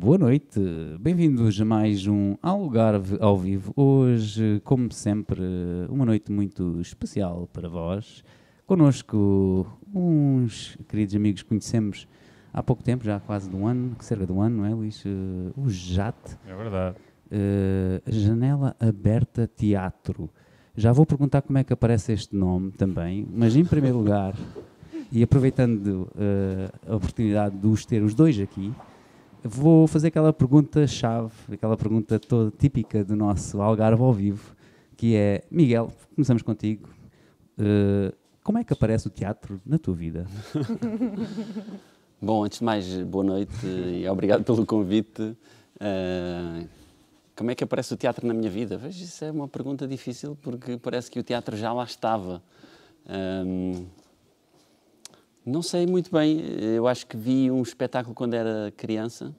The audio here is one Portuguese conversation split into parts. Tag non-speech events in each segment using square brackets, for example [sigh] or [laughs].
boa noite. Bem-vindos a mais um Algarve ao vivo. Hoje, como sempre, uma noite muito especial para vós. Connosco, uns queridos amigos que conhecemos há pouco tempo, já há quase de um ano, cerca de um ano, não é, Luís? Uh, o JAT. É verdade. Uh, Janela Aberta Teatro. Já vou perguntar como é que aparece este nome também, mas em primeiro [laughs] lugar, e aproveitando uh, a oportunidade de os ter os dois aqui, vou fazer aquela pergunta-chave, aquela pergunta toda típica do nosso Algarve ao vivo, que é, Miguel, começamos contigo. Uh, como é que aparece o teatro na tua vida? [laughs] Bom, antes de mais, boa noite e obrigado pelo convite. Uh, como é que aparece o teatro na minha vida? Veja, isso é uma pergunta difícil porque parece que o teatro já lá estava. Um, não sei muito bem. Eu acho que vi um espetáculo quando era criança,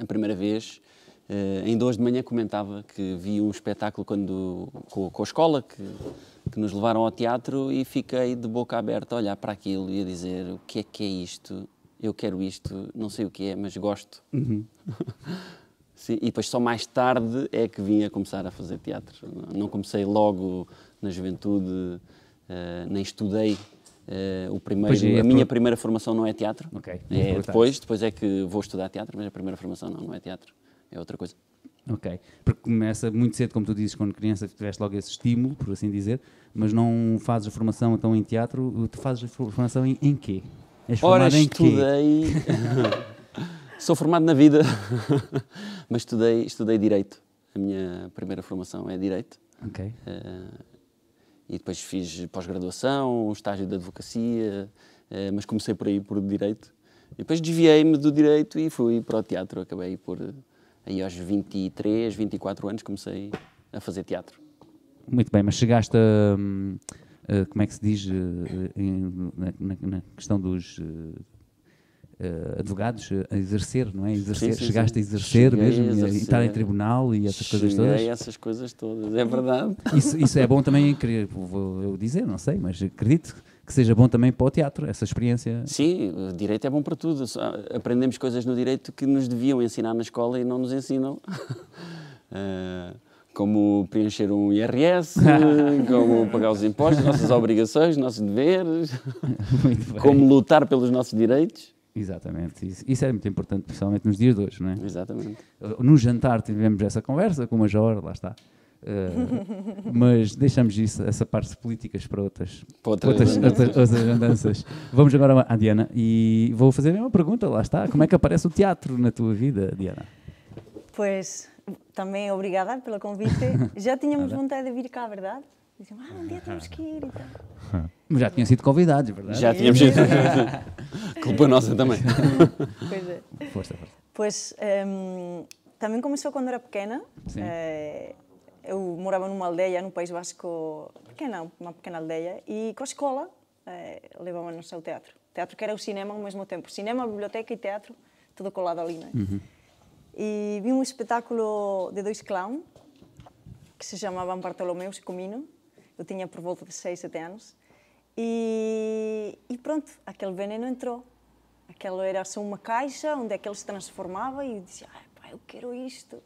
a primeira vez. Uh, em dois de manhã comentava que vi um espetáculo quando, com, com a escola que, que, nos levaram ao teatro e fiquei de boca aberta a olhar para aquilo e a dizer o que é que é isto? Eu quero isto, não sei o que é, mas gosto. Uhum. [laughs] Sim, e depois só mais tarde é que vim a começar a fazer teatro. Não comecei logo na juventude, uh, nem estudei. Uh, o primeiro, é, a minha primeira formação não é teatro. Okay, é depois, depois é que vou estudar teatro, mas a primeira formação não, não é teatro, é outra coisa. Ok, porque começa muito cedo, como tu dizes, quando criança tiveste logo esse estímulo, por assim dizer, mas não fazes a formação então em teatro, tu fazes a formação em, em quê? És Ora, estudei... [laughs] Sou formado na vida, [laughs] mas estudei, estudei Direito. A minha primeira formação é Direito. Ok. Uh, e depois fiz pós-graduação, um estágio de advocacia, uh, mas comecei por aí, por Direito. E depois desviei-me do Direito e fui para o teatro. Acabei por, aí aos 23, 24 anos, comecei a fazer teatro. Muito bem, mas chegaste a... Hum, como é que se diz na, na, na questão dos uh, advogados a exercer, não é? Exercer, sim, sim, Chegaste sim. a exercer Cheguei mesmo, a exercer. e estar em tribunal e essas Cheguei coisas todas? essas coisas todas, é verdade. [laughs] Isso, isso é bom também, vou eu dizer, não sei, mas acredito que seja bom também para o teatro, essa experiência. Sim, o direito é bom para tudo. Aprendemos coisas no direito que nos deviam ensinar na escola e não nos ensinam. uh, [laughs] como preencher um IRS, [laughs] como pagar os impostos, nossas obrigações, nossos deveres, como lutar pelos nossos direitos. Exatamente, isso, isso, é muito importante, principalmente nos dias de hoje, não é? Exatamente. No jantar tivemos essa conversa com o Major, lá está. Uh, mas deixamos isso, essa parte de políticas para outras, outras, outras, outras andanças. Vamos agora à Diana e vou fazer uma pergunta, lá está. Como é que aparece o teatro na tua vida, Diana? Pois, também obrigada pelo convite. [laughs] Já tínhamos vontade de vir cá, verdade? Diziam, ah, um dia temos que ir e tal. Mas já tinham sido convidados, verdade? Já tínhamos sido. [laughs] Culpa nossa também. Pois é. Força, força. Pois, um, também começou quando era pequena. Sim. Uh, eu morava numa aldeia no País Basco, pequena, uma pequena aldeia, e com a escola uh, eh, levava-nos ao teatro. Teatro que era o cinema ao mesmo tempo. Cinema, biblioteca e teatro, tudo colado ali, né? Uhum. E vi um espetáculo de dois clowns que se chamavam Bartolomeu e Comino eu tinha por volta de 6, 7 anos. E, e pronto, aquele veneno entrou. Aquilo era só uma caixa onde aquilo se transformava e eu dizia, ah, pá, eu quero isto.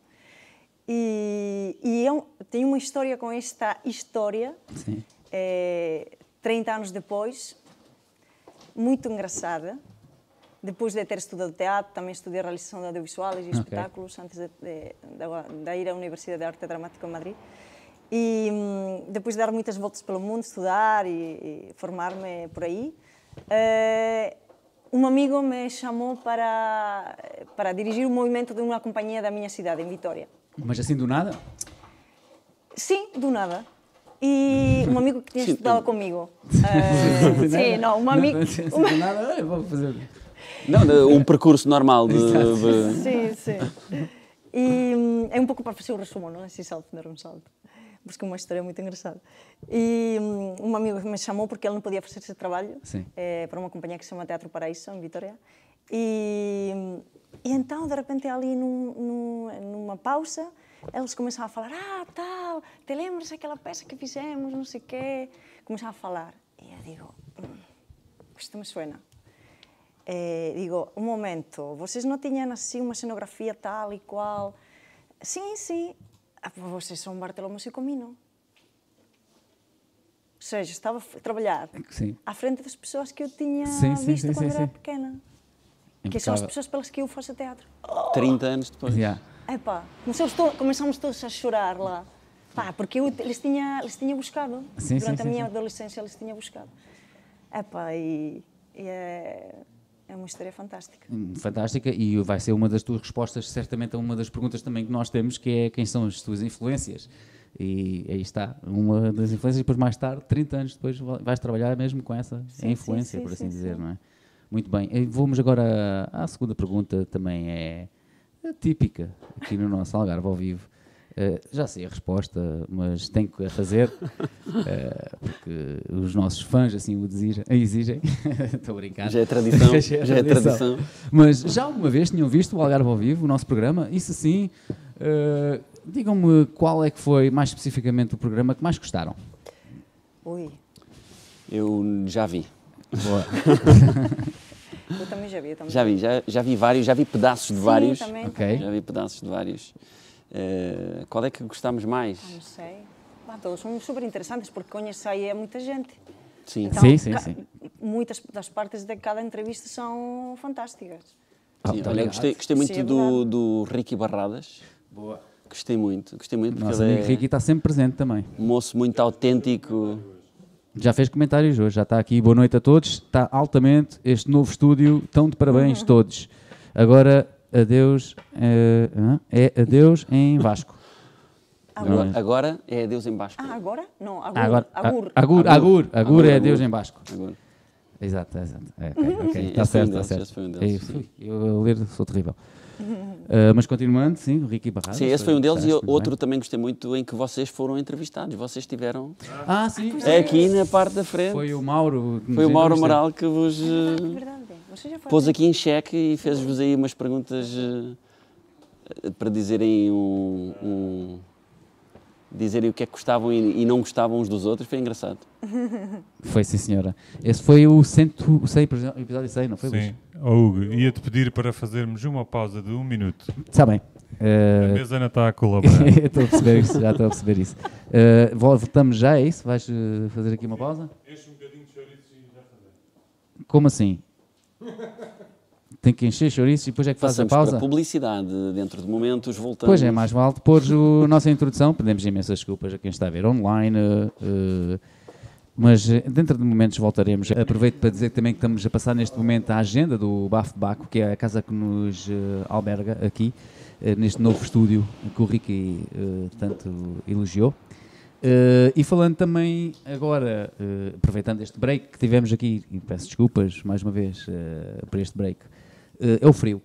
E, e eu tenho uma história com esta história, é, 30 anos depois, muito engraçada. Depois de ter estudado teatro, também estudei realização de audiovisuais e okay. espetáculos antes de, de, de, de ir à Universidade de Arte Dramática em Madrid. E hum, depois de dar muitas voltas pelo mundo, estudar e, e formar-me por aí, uh, um amigo me chamou para, para dirigir o movimento de uma companhia da minha cidade, em Vitória. Mas assim do nada? Sim, do nada. E um amigo que tinha estudado comigo. Uh, [laughs] sim, não, um amigo. Não, assim, uma... do nada, vou fazer. Não, um percurso normal de. de... Sim, sim. E hum, é um pouco para fazer o resumo, não é? Esse salto, dar um salto porque é uma história muito engraçada. E um, um amigo me chamou porque ele não podia fazer esse trabalho é, para uma companhia que se chama Teatro Paraíso, em Vitória. E, e então, de repente, ali num, num, numa pausa, eles começaram a falar: Ah, tal, te lembras daquela peça que fizemos, não sei o quê. Começaram a falar. E eu digo: hum, Isto me suena. eh, digo, un momento, vocês non tiñan así unha escenografía tal e? Sí, sí, ah, vocês son Bartolomé e Comino. Ou seja, estaba a trabalhar sim. à frente das pessoas que eu tinha sim, sim, visto quando era pequena. Impecável. Que são as pessoas pelas que eu faço teatro. Oh! 30 anos depois. Yeah. Epá, começamos todos a chorar lá. Pá, porque eu lhes tinha, lhes tinha buscado. Sim, Durante sim, a minha sim. adolescência, lhes tinha buscado. Epá, e, e é, é uma história fantástica. Hum, fantástica, e vai ser uma das tuas respostas, certamente, a uma das perguntas também que nós temos, que é quem são as tuas influências. E aí está, uma das influências, depois mais tarde, 30 anos depois, vais trabalhar mesmo com essa sim, influência, sim, sim, por assim dizer, não é? Muito bem, vamos agora à segunda pergunta, também é típica aqui no nosso Algarve ao vivo. Uh, já sei a resposta, mas tenho que a fazer uh, porque os nossos fãs assim o exigem. [laughs] exigem. Estou a brincar. Já é tradição. [laughs] já, é, já é tradição. Mas já alguma vez tinham visto o Algarve ao vivo, o nosso programa? Isso sim. Uh, Digam-me qual é que foi mais especificamente o programa que mais gostaram. Ui. Eu já vi. Boa. [laughs] eu também já vi. Também já vi, já, já vi vários, já vi pedaços de Sim, vários. Também, okay. Já vi pedaços de vários. Uh, qual é que gostamos mais? Não sei. Ah, todos são super interessantes porque conheço aí muita gente. Sim, então, sim, sim, sim, Muitas das partes de cada entrevista são fantásticas. Sim, olha, gostei, gostei muito sim, é do, do Ricky Barradas. Boa. Gostei muito, gostei muito. Nosso amigo é Ricky está sempre presente também. Um moço muito autêntico. Já fez comentários hoje, já está aqui. Boa noite a todos. Está altamente este novo estúdio. Estão de parabéns uhum. todos. Agora, adeus. É, é adeus em Vasco. [laughs] Agora, agora é adeus em Vasco. Ah, agora? Não, agur. Agora, agur. Agur, agur, agur, é adeus em Vasco. Agur. Exato, exato. É, okay, Está certo, está certo. Um deles, é, eu a ler sou terrível. Uh, mas continuando, sim, o Ricky Barradas. Sim, esse foi um deles e outro bem. também gostei muito em que vocês foram entrevistados. Vocês estiveram ah, sim. é aqui na parte da frente. Foi o Mauro. Foi o Mauro Moral que vos uh, pôs aqui em xeque e fez-vos aí umas perguntas uh, para dizerem um, um dizerem o que é que gostavam e, e, não gostavam uns dos outros, foi engraçado. [laughs] Foi, sim, senhora. Esse foi o, cento, o 100, episódio 100, não foi, Sim. Oh, Hugo, ia-te pedir para fazermos uma pausa de um minuto. Está bem. Uh... A mesa não está a [laughs] colaborar. estou a perceber isso, já estou a perceber isso. Uh, voltamos já, é isso? Vais uh, fazer aqui uma pausa? Enche um bocadinho de chouriço e já fazer. Como assim? [laughs] tem que encher chouriços e depois é que faz a pausa. para publicidade, dentro de momentos voltamos. Pois é, mais vale depois a [laughs] nossa introdução, pedimos imensas desculpas a quem está a ver online, uh, mas eh, dentro de momentos voltaremos. Aproveito para dizer também que estamos a passar neste momento a agenda do Bafo de Baco, que é a casa que nos uh, alberga aqui, uh, neste novo estúdio que o Ricky tanto elogiou. E falando também agora, aproveitando este break que tivemos aqui, e peço desculpas mais uma vez por este break, uh, é o frio.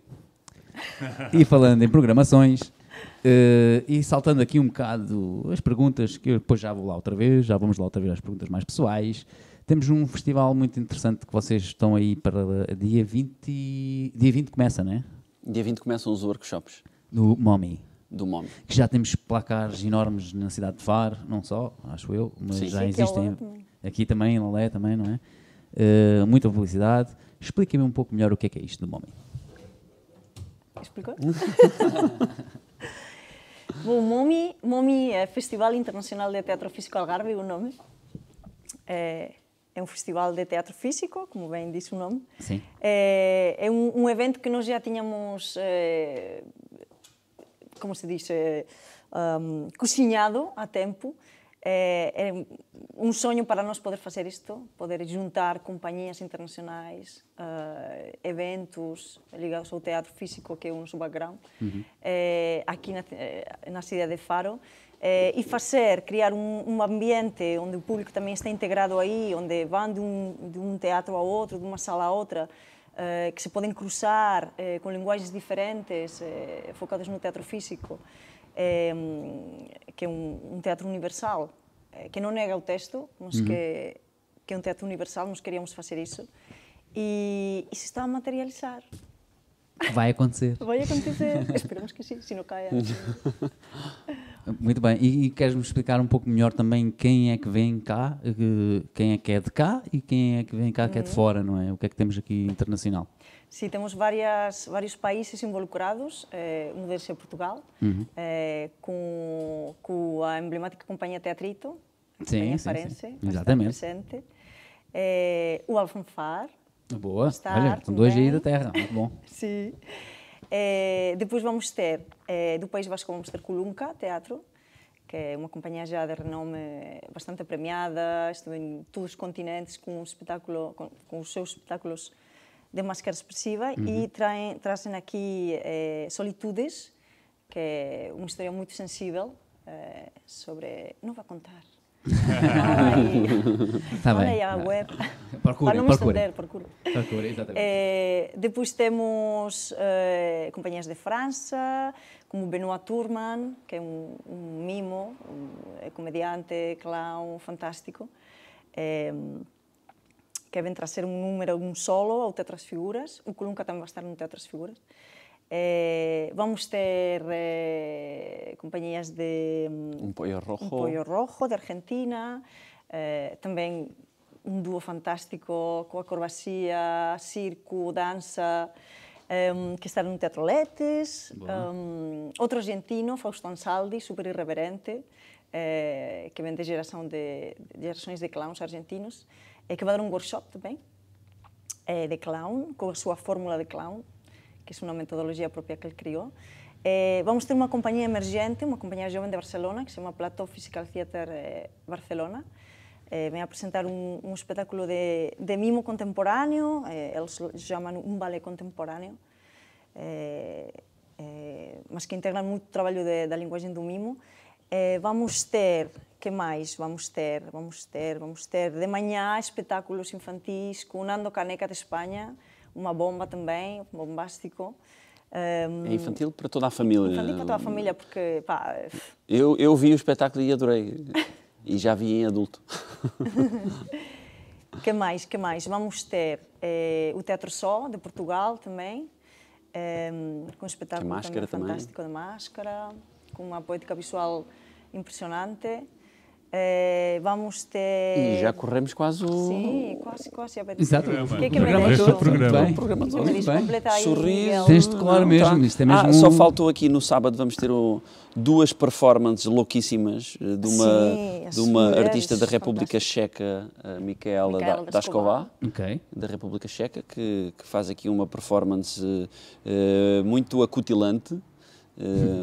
e falando em programações, uh, e saltando aqui um bocado as perguntas, que eu depois já vou lá outra vez, já vamos lá outra vez às perguntas mais pessoais. Temos um festival muito interessante que vocês estão aí para dia 20. Dia 20 começa, não é? Dia 20 começam os workshops. Do MOMI. Do MOMI. Que já temos placares enormes na cidade de Faro, não só, acho eu, mas Sim. já Sim, existem. Aqui também, em Lolé também, não é? Uh, muita publicidade. Expliquem-me um pouco melhor o que é, que é isto do MOMI. Explicou? [laughs] Bom, MOMI, MOMI é Festival Internacional de Teatro Físico Algarve, o nome. É, é um festival de teatro físico, como bem disse o nome. Sim. É, é um, um, evento que nós já tínhamos, é, como se diz, um, cozinhado há tempo é, é um sonho para nós poder fazer isto, poder juntar companhias internacionais, uh, eventos ligados ao teatro físico, que é o nosso background, uhum. é, aqui na, na cidade de Faro, é, e fazer, criar um, um, ambiente onde o público também está integrado aí, onde vão de um, de um teatro a outro, de uma sala a outra, uh, que se podem cruzar uh, com linguagens diferentes, focadas no teatro físico é, que é um, um, teatro universal, eh, que não nega o texto, mas uhum. que, que é um teatro universal, nós queríamos fazer isso. E, e se está a materializar. Vai acontecer. Vai acontecer. [laughs] Esperamos que sim, se não caia. [laughs] Muito bem. E, e queres-me explicar um pouco melhor também quem é que vem cá, quem é que é de cá e quem é que vem cá que é de uhum. fora, não é? O que é que temos aqui internacional? Sim, temos várias, vários países involucrados. Eh, um deles é Portugal, uhum. eh, com, com a emblemática companhia Teatrito, sim, sim, sim. Exatamente. presente. Eh, o Alfanfar. Boa, olha, são dois aí da terra, muito bom. [laughs] sim. Eh, depois vamos ter, eh, do País Vasco, vamos ter Colunca Teatro, que é uma companhia já de renome bastante premiada, estou em todos os continentes com, um espetáculo, com, com os seus espetáculos de máscara expressiva uhum. e traem, trazem aqui eh, Solitudes, que é uma história muito sensível eh, sobre... Não vou contar. Está [laughs] bem. Olha a web. Procure, Para não me procure. estender, procure. Procure, exatamente. Eh, depois temos eh, companhias de França, como Benoit Turman, que é um, um mimo, um, é comediante, clown, fantástico. Eh, que vem trazer um número, um solo ao Teatro das Figuras. O Colunca também vai estar no Teatro das Figuras. Eh, vamos ter eh, compañías de... Mm, un pollo rojo. Un pollo rojo de Argentina, eh, tamén un dúo fantástico coa acrobacia, circo, danza, um, que está no Teatro Letes, bueno. um, outro argentino, Fausto Ansaldi, super irreverente, eh, que vem da geração de, de gerações de clowns argentinos, eh, que vai dar um workshop também eh, de clown, com a sua fórmula de clown, que é uma metodologia própria que ele criou. Eh, vamos ter uma companhia emergente, uma companhia jovem de Barcelona, que se chama Plateau Physical Theatre eh, Barcelona. Eh, vem apresentar um, um espetáculo de, de mimo contemporâneo, eh, eles chamam um ballet contemporâneo, eh, eh, mas que integra muito o trabalho de, da linguagem do mimo. Eh, vamos ter, que mais? Vamos ter, vamos ter, vamos ter de manhã espetáculos infantis com Nando Caneca de Espanha, uma bomba também, um bombástico. Um, É infantil para toda a família. Infantil para toda a família, porque, pá, Eu, eu vi o espetáculo e adorei. E já vi em adulto. [laughs] que mais, que mais? Vamos ter eh, o Teatro Só, de Portugal também, eh, com um espetáculo também fantástico de máscara, com uma poética visual impressionante. Eh, vamos ter... E já corremos quase o. Sim, quase, quase. Exato. O Programa. que é que O me programa deixo? todo. programa. Programa todo. Sorriso. Tens de colar mesmo, isto é mesmo... Ah, só faltou aqui no sábado, vamos ter o- duas performances louquíssimas eh, de uma, Sim, de uma mulheres artista da República. Checa, a Micaela Micaela da, Dasková, Ok. da República Checa, que, que faz aqui uma performance eh, muito acutilante, eh,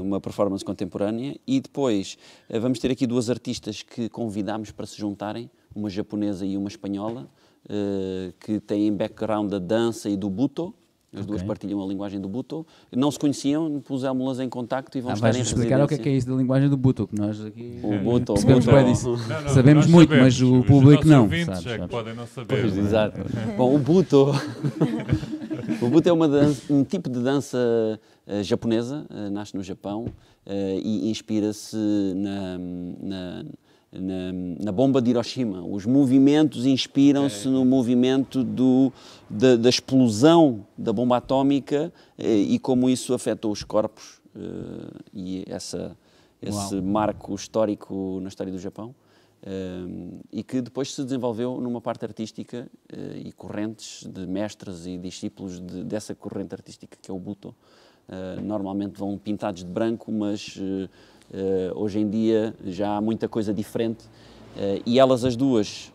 uma performance contemporânea. E depois eh, vamos ter aqui duas artistas que convidámos para se juntarem, uma japonesa e uma espanhola, eh, que têm background da dança e do buto. As duas Ok. partilham a linguagem do buto. Não se conheciam, pusemos-las em contacto e vão Ah, estar em explicar o que é, que é isso da linguagem do Buto, que nós aqui O buto, o percebemos buto. bem disso. Não, não, Sabemos muito, mas o público não, ouvintes sabes, é que sabes. podem não saber. Pois, não é? exato. Bom, o buto, [laughs] o buto é uma dança- um tipo de dança eh, japonesa, eh, nasce no Japão eh, e inspira-se na, na, na, na bomba de Hiroshima. Os movimentos inspiram-se no movimento do, da, da explosão da bomba atómica eh, e como isso afetou os corpos eh, e essa, esse Uau. marco histórico na história do Japão. Um, e que depois se desenvolveu numa parte artística eh, e correntes de mestres e discípulos de- dessa corrente artística que é o Buto. Uh, normalmente vão pintados de branco, mas eh, eh, hoje em dia já há muita coisa diferente Eh, e elas as duas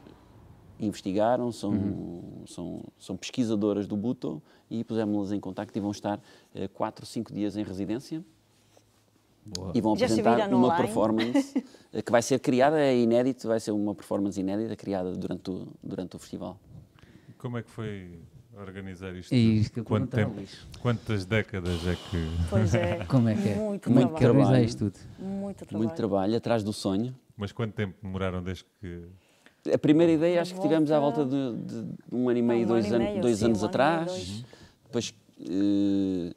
investigaram, são, são, são pesquisadoras do Buto e pusemos-las em contacto e vão estar eh, quatro, cinco dias em residência Boa. e vão Já apresentar uma online? performance [laughs] eh, que vai ser criada, é inédito, vai ser uma performance inédita criada durante o, durante o festival. Como é que foi organizar isto? É isto que eu Quanto tempo? Luís. Quantas décadas é que. Pois é. [laughs] Como é que é? Muito Como é que trabalho. organizar isto tudo? Muito trabalho. Muito trabalho, atrás do sonho. Mas quanto tempo demoraram desde que. A primeira ideia acho que tivemos à volta- volta de, de um ano e meio, Um dois, ano e an- meio, dois sim, anos um e atrás. dois. Depois eh,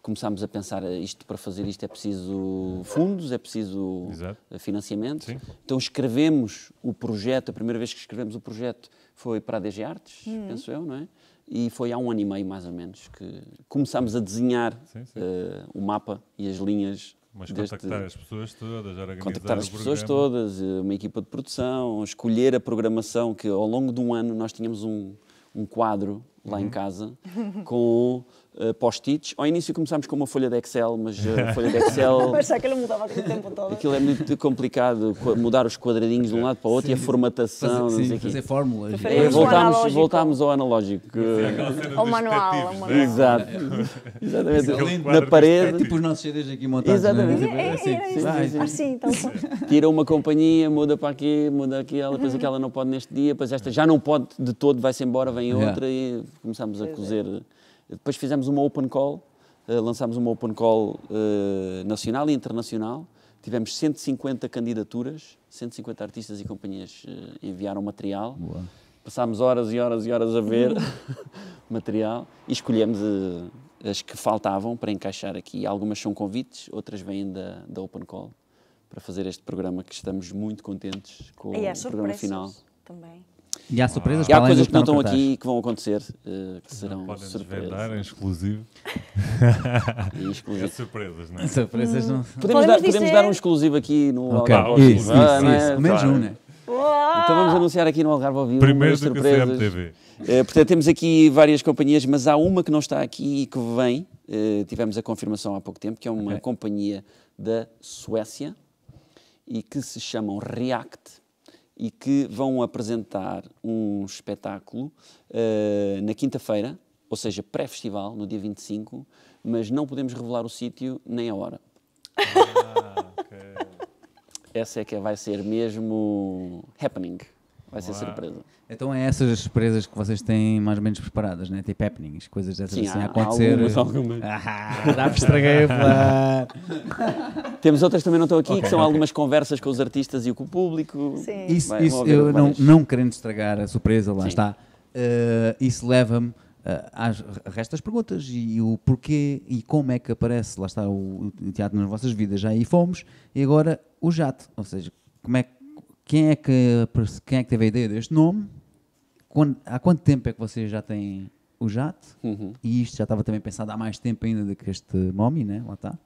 começámos a pensar, eh, isto para fazer isto é preciso fundos, é preciso Exato. financiamento. Sim. Então escrevemos o projeto, a primeira vez que escrevemos o projeto foi para a DG Artes, Hum. penso eu, não é? E foi há um ano e meio, mais ou menos, que começámos a desenhar Sim, sim. eh, o mapa e as linhas. Mas deste- contactar as pessoas todas, organizar contactar as pessoas todas, eh, uma equipa de produção, escolher a programação, que ao longo de um ano nós tínhamos um, um quadro lá uhum. em casa [laughs] com uh, post-its. Ao início começámos com uma folha de Excel, mas a [laughs] folha de Excel. mas que ele mudava aquele tempo todo. Aquilo é muito complicado, mudar os quadradinhos de um lado para o outro sim. e a formatação. Fazer, sim, fazer fórmulas. voltámos, voltámos ao analógico. Ao manual. Ao manual. Exato. Exatamente. Na parede. É tipo os nossos CDs aqui montados. É? Exatamente. É, é, é, assim, então. Tira uma companhia, muda para aqui, muda aquela, depois aquela não pode neste dia, depois esta já não pode de todo, vai-se embora, vem outra e começamos a cozer. Depois fizemos uma open call, uh, lançámos uma open call uh, nacional e internacional. Tivemos 150 candidaturas, 150 artistas e companhias uh, enviaram material. Boa. Passámos horas e horas e horas a ver [laughs] material e escolhemos as que faltavam para encaixar aqui. Algumas são convites, outras vêm da, da Open Call para fazer este programa que estamos muito contentes com e o programa final. Também. E há surpresas ah. E há coisas que não estão aqui e que vão acontecer, uh, que serão podem surpresas. em exclusivo. [laughs] e exclusivo. É surpresas, não é? Surpresas não. Podemos, podemos dar, podemos dar um exclusivo aqui no okay. Algarve ao Isso, ah, isso, é? Menos um, né? Então vamos anunciar aqui no Algarve ao vivo Primeiro do surpresas. que CMTV. Uh, portanto, temos aqui várias companhias, mas há uma que não está aqui e que vem. Uh, tivemos a confirmação há pouco tempo, que é uma okay. companhia da Suécia e que se chamam React e que vão apresentar um espetáculo uh, na quinta-feira, ou seja, pré-festival, no dia 25, mas não podemos revelar o sítio nem a hora. Ah, okay. Essa é que vai ser mesmo happening. Vai ser Uau. surpresa. Então é essas as surpresas que vocês têm mais ou menos preparadas, né? Tipo happenings, coisas dessas Sim, assim há, a acontecer. Algumas, algumas. Ah, dá para estraguei [laughs] Temos outras também não estão aqui, okay, que são okay. algumas conversas com os artistas e com o público. Sim. Isso, vai, isso eu não, não querendo estragar a surpresa, lá Sim. está. Uh, isso leva-me uh, às restas perguntas e, e, o porquê e como é que aparece, lá está o, o teatro nas vossas vidas, já aí fomos, e agora o jato, ou seja, como é que quem é que, quem é que teve a ideia deste nome? Quando, há quanto tempo é que vocês já têm o jato? Uhum. E isto já estava também pensado há mais tempo ainda do que este Momi, né? Lá está.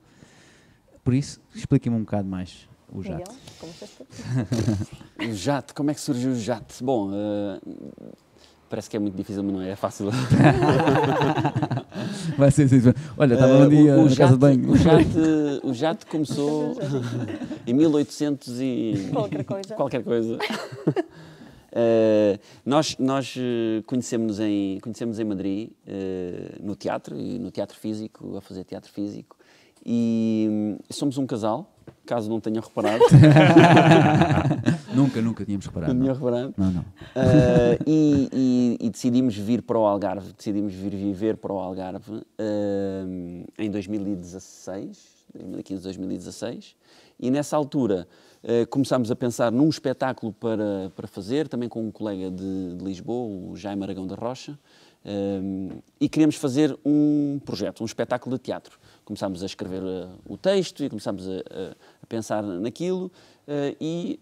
Por isso, explique-me um bocado mais o jato. [laughs] o jato, como é que surgiu o jato? Bom, uh, parece que é muito difícil, mas não é, é fácil. [laughs] Vai ser assim. Olha, estava uh, um dia o, o na jato, casa de banho. O jato, [laughs] o jato começou em 1800 e... Qualquer coisa. Qualquer coisa. Uh, [laughs] nós nós eh, conhecemos em, conhecemos em Madrid, uh, no teatro, e no teatro físico, a fazer teatro físico, e um, somos um casal, caso não tenham reparado. [laughs] nunca, nunca tínhamos reparado. Não tinham reparado? Não, não. Uh, e, e, e, decidimos vir para o Algarve, decidimos vir viver para o Algarve uh, em 2016, 2015, 2016, e nessa altura uh, começámos a pensar num espetáculo para, para fazer, também com um colega de, de Lisboa, o Jaime Aragão da Rocha, e queríamos fazer um projeto, um espetáculo de teatro começámos a escrever uh, o texto e começámos a, a, pensar naquilo uh, e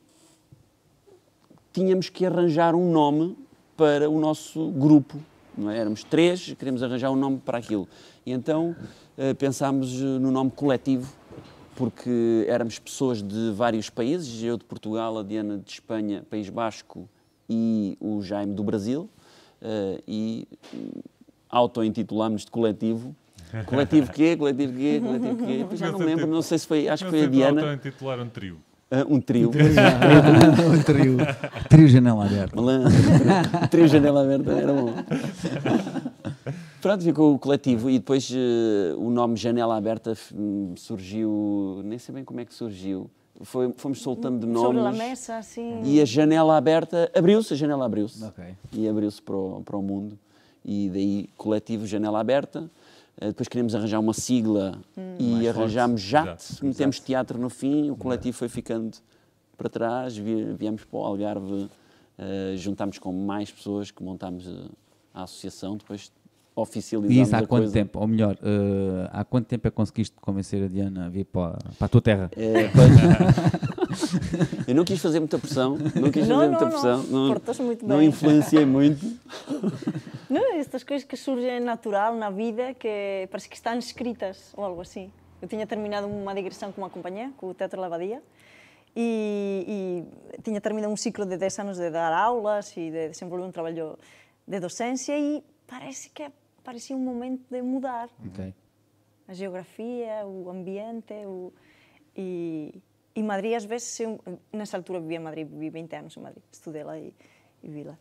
tínhamos que arranjar um nome para o nosso grupo. Não é? Éramos três, queríamos arranjar um nome para aquilo. E então uh, pensámos no nome coletivo, porque éramos pessoas de vários países, eu de Portugal, a Diana de Espanha, País Basco e o Jaime do Brasil, e auto-intitulámos de coletivo [laughs] Coletivo quê? Coletivo quê? Coletivo quê? Depois já não lembro, tipo, não sei se foi, acho que foi a Diana. intitular um trio. Uh, um trio. um trio. Trio janela aberta. Um [laughs] trio janela aberta, era bom. [laughs] Pronto, ficou o coletivo e depois uh, o nome Janela Aberta hum, surgiu, nem sei bem como é que surgiu. Foi, fomos soltando de nomes. Sobre a mesa, assim. E a janela aberta abriu-se, a janela abriu-se. Okay. E abriu-se para, o, para o mundo. E daí coletivo Janela Aberta. Eh, depois queríamos arranjar uma sigla hum. e arranjámos JAT, metemos teatro no fim, o coletivo foi ficando para trás, viemos para o Algarve, uh, juntámos com mais pessoas que montámos a, a associação, depois oficializámos e isso há quanto coisa. tempo? Ou melhor, uh, há quanto tempo é que conseguiste convencer a Diana a vir para, para a tua terra? É, [laughs] eu não quis fazer muita pressão, não quis não, fazer não, muita pressão, não, não, não influenciei muito. [laughs] Não, estas coisas que surgem natural na vida, que parece que estão escritas ou algo assim. Eu tinha terminado uma digressão com uma companhia, com o Teatro Lavadia, e, e tinha terminado um ciclo de 10 anos de dar aulas e de desenvolver um trabalho de docência e parece que parecia um momento de mudar. Okay. A geografia, o ambiente, o... E, e Madrid, às vezes, eu, nessa altura vivia em Madrid, vivi 20 anos em Madrid, estudei lá e, e vi lá.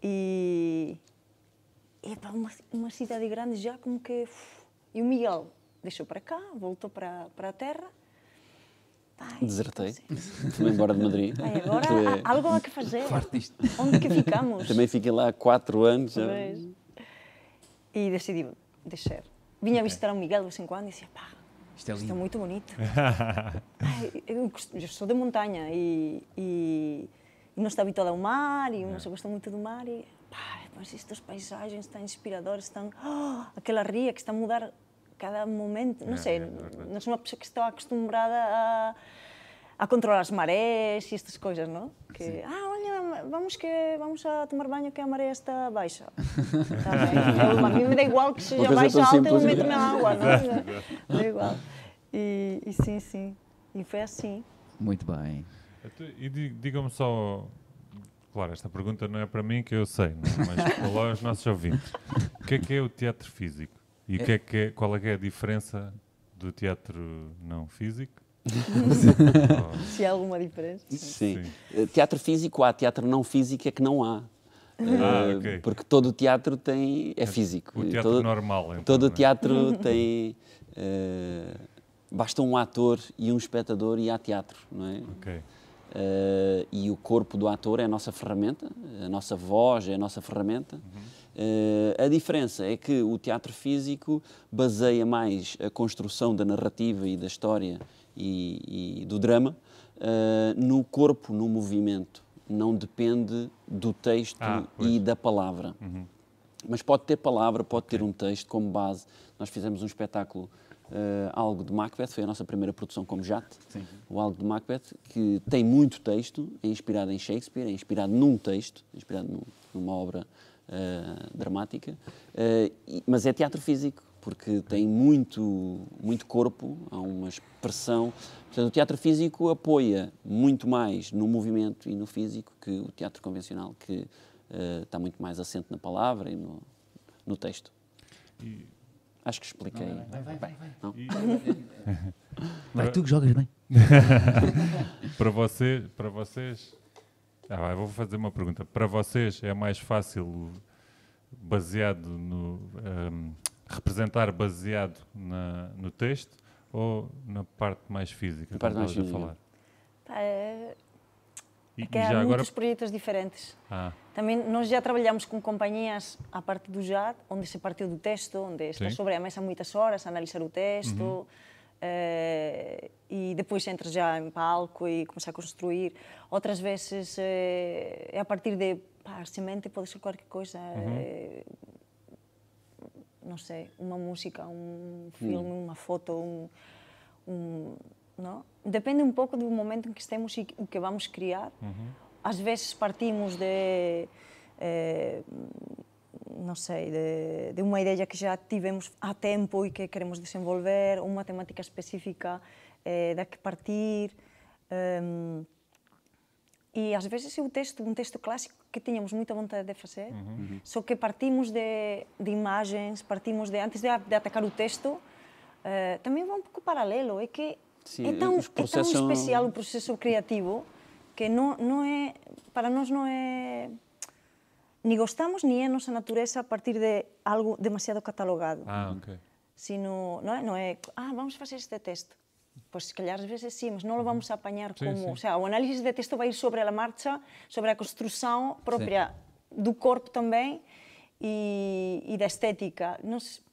E, e para uma, uma cidade grande já como que... Uf, e o Miguel deixou para cá, voltou para, para a terra. Pai, Desertei, fui embora de Madrid. Ai, agora é... há algo a que fazer. Onde que ficamos? Também fiquei lá há quatro anos. Já. E decidi deixar. Vinha a visitar o Miguel de vez em quando e dizia, pá, isto é, isto é muito bonito. Ai, eu, eu, sou de montanha e, e, e não estou habituada ao mar e não se gosta muito do mar e pá, mas estas paisagens estão inspiradoras, estão oh, aquela ria que está a mudar cada momento, não sei, não sou uma pessoa que está acostumada a, a controlar as marés e estas coisas, não? Que, ah, olha, vamos que vamos a tomar banho que a maré está baixa. [laughs] Tá bem. Eu, a mim me dá igual que seja baixa ou alta, eu meto na água, não? Dá igual. E, e sim, sim. E foi assim. Muito bem. E digam-me só, claro, esta pergunta não é para mim que eu sei, não, é? mas [laughs] para os nossos ouvintes. O que é que é o teatro físico? E o que é que é, qual é, que é a diferença do teatro não físico? [laughs] Se há alguma diferença. Sim. Sim. Eh, teatro físico há, teatro não físico é que não há. Ah, uh, okay. Porque todo o teatro tem, é físico. O teatro todo, normal, então, Todo o é? teatro [laughs] tem. Uh, basta um ator e um espectador e há teatro, não é? Okay. Uh, e o corpo do ator é a nossa ferramenta, a nossa voz é a nossa ferramenta. Uhum. Uh, a diferença é que o teatro físico baseia mais a construção da narrativa e da história e, e do drama uh, no corpo, no movimento. Não depende do texto ah, e da palavra. Uhum. Mas pode ter palavra, pode ter um texto como base. Nós fizemos um espetáculo, uh, Algo de Macbeth, foi a nossa primeira produção como Jate. Sim. O Algo de Macbeth, que tem muito texto, é inspirado em Shakespeare, é inspirado num texto, é inspirado num, numa obra uh, dramática, uh, mas é teatro físico, porque tem muito, muito corpo, há uma expressão. Portanto, o teatro físico apoia muito mais no movimento e no físico que o teatro convencional, que uh, está muito mais assente na palavra e no, no texto. E... Acho que expliquei. Não, vai, vai, vai. vai. Tu que jogas bem. [laughs] para, você, para vocês, ah, vou fazer uma pergunta. Para vocês é mais fácil baseado no um, representar baseado na, no texto ou na parte mais física? Na parte mais física. Falar? É, é que há muitos agora... projetos diferentes. Ah. Também nós já trabalhamos com companhias a parte do JAD, onde se partiu do texto, onde está sobre a mesa muitas horas a analisar o texto. Uhum Uh, e depois entras já em palco e começas a construir. Outras vezes uh, é a partir de pá, semente pode ser qualquer coisa. Uhum. Uh, não sei, uma música, um filme, uhum. uma foto, um, um, não? Depende um pouco do momento em que estamos e o que vamos criar. Uhum. Às vezes partimos de não sei, de, de, uma ideia que já tivemos há tempo e que queremos desenvolver, uma temática específica eh, da que partir. Um, e às vezes é um texto, um texto clássico que tínhamos muita vontade de fazer, uhum. só que partimos de, de, imagens, partimos de, antes de, de atacar o texto, uh, também vai um pouco paralelo, é que Sim, é, tão, processos... é tão especial o processo criativo que não, não é, para nós não é ni gostamos ni é nosa natureza a partir de algo demasiado catalogado. Ah, ok. Sino, non é, non é, ah, vamos facer este texto. pues que ás veces sí, mas non lo vamos a apañar sí, como... Sí. O sea, o análisis de texto vai ir sobre a marcha, sobre a construção propia sí. do corpo tamén e, e da estética. Nós,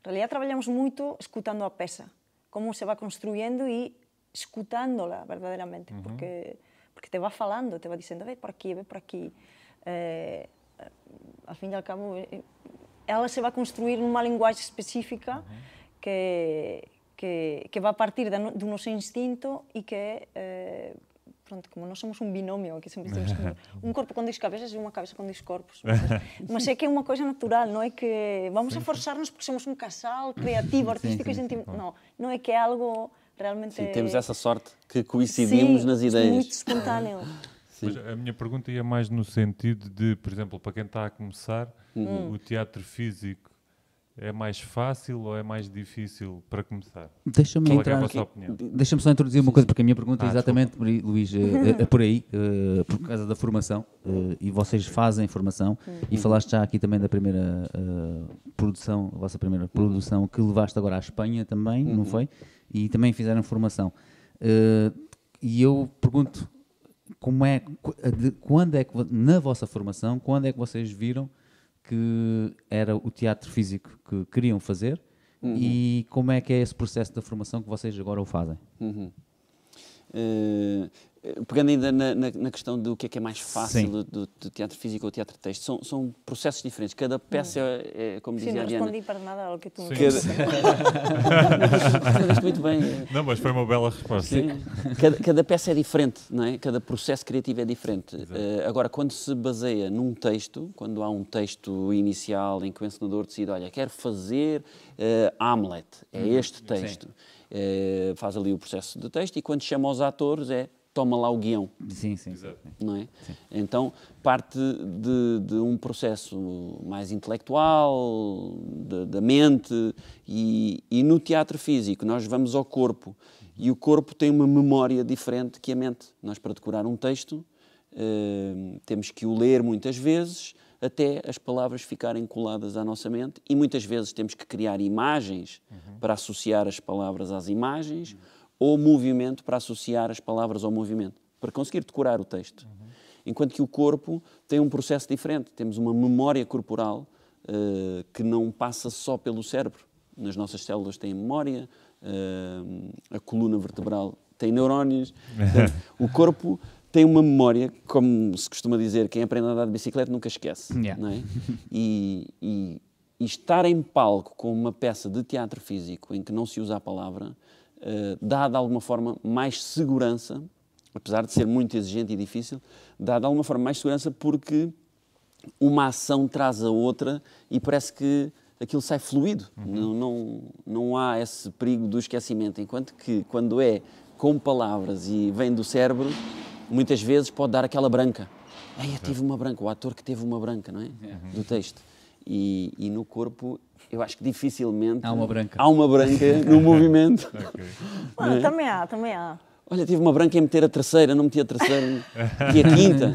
en realidad, traballamos moito escutando a peça, como se va construindo e escutándola verdadeiramente, uh -huh. porque, porque te va falando, te va dicendo, "Ve por aquí, ve por aquí." Eh, ao fim e ao cabo, eh, eh, ela se vai construir numa linguagem específica uh -huh. que que, que vai partir da, do nosso instinto e que eh, pronto, como nós somos um binómio, que sempre temos um [laughs] corpo com dois cabeças e uma cabeça com dois corpos. Mas, [laughs] mas é que é uma coisa natural, não é que vamos a forçar-nos porque somos um casal criativo, [coughs] artístico sim, sim, e sentimos... Não, não é que é algo realmente... Sim, temos essa sorte que coincidimos sim, nas ideias. muito espontâneo. [coughs] Mas a minha pergunta ia mais no sentido de, por exemplo, para quem está a começar, uhum. o teatro físico é mais fácil ou é mais difícil para começar? Deixa-me é entrar é Deixa-me só introduzir uma coisa, porque a minha pergunta é ah, é exatamente, desculpa. Luís, é, [laughs] é, por aí, uh, por causa da formação, uh, e vocês fazem formação, uhum. e falaste já aqui também da primeira uh, produção, a vossa primeira produção, que levaste agora à Espanha também, uhum. não foi? E também fizeram formação. e eu pergunto, como é, de, quando é que, na vossa formação, quando é que vocês viram que era o teatro físico que queriam fazer uhum. e como é que é esse processo da formação que vocês agora o fazem? Uhum. Uh, pegando ainda na, na, na, questão do que é que é mais fácil do, do, do, teatro físico ou teatro texto, são, são processos diferentes. Cada peça é, é como Sim, dizia a Diana... não respondi para nada ao que tu me disseste. [laughs] muito bem. Não, mas foi uma bela resposta. Sim. Cada, cada, peça é diferente, não é? Cada processo criativo é diferente. Uh, agora, quando se baseia num texto, quando há um texto inicial em que o encenador decide, olha, quero fazer uh, Hamlet, é uhum. este texto. Uh, faz ali o processo de texto e quando chama os atores é toma lá o guião. Sim, sim. Não é? Sim. Então, parte de, de, um processo mais intelectual, da mente, e, e, no teatro físico nós vamos ao corpo, e o corpo tem uma memória diferente que a mente. Nós, para decorar um texto, eh, temos que o ler muitas vezes, até as palavras ficarem coladas à nossa mente, e muitas vezes temos que criar imagens uhum. para associar as palavras às imagens. Uhum ou movimento para associar as palavras ao movimento, para conseguir decorar o texto. Uhum. Enquanto que o corpo tem um processo diferente. Temos uma memória corporal uh, que não passa só pelo cérebro. Nas nossas células tem memória, uh, a coluna vertebral tem neurónios. [laughs] o corpo tem uma memória, como se costuma dizer, quem aprende a andar de bicicleta nunca esquece. Yeah. Não é? e, e, e estar em palco com uma peça de teatro físico em que não se usa a palavra dá de alguma forma mais segurança, apesar de ser muito exigente e difícil, dá de alguma forma mais segurança porque uma ação traz a outra e parece que aquilo sai fluido. Uhum. Não, não, não há esse perigo do esquecimento. Enquanto que quando é com palavras e vem do cérebro, muitas vezes pode dar aquela branca. Ei, eu tive uma branca, o ator que teve uma branca, não é? Uhum. Do texto. E, e no corpo eu acho que dificilmente há uma branca, há uma branca no movimento. [laughs] okay. É? Também há, também há. Olha, tive uma branca em meter a terceira, não meti a terceira, [laughs] meti a quinta.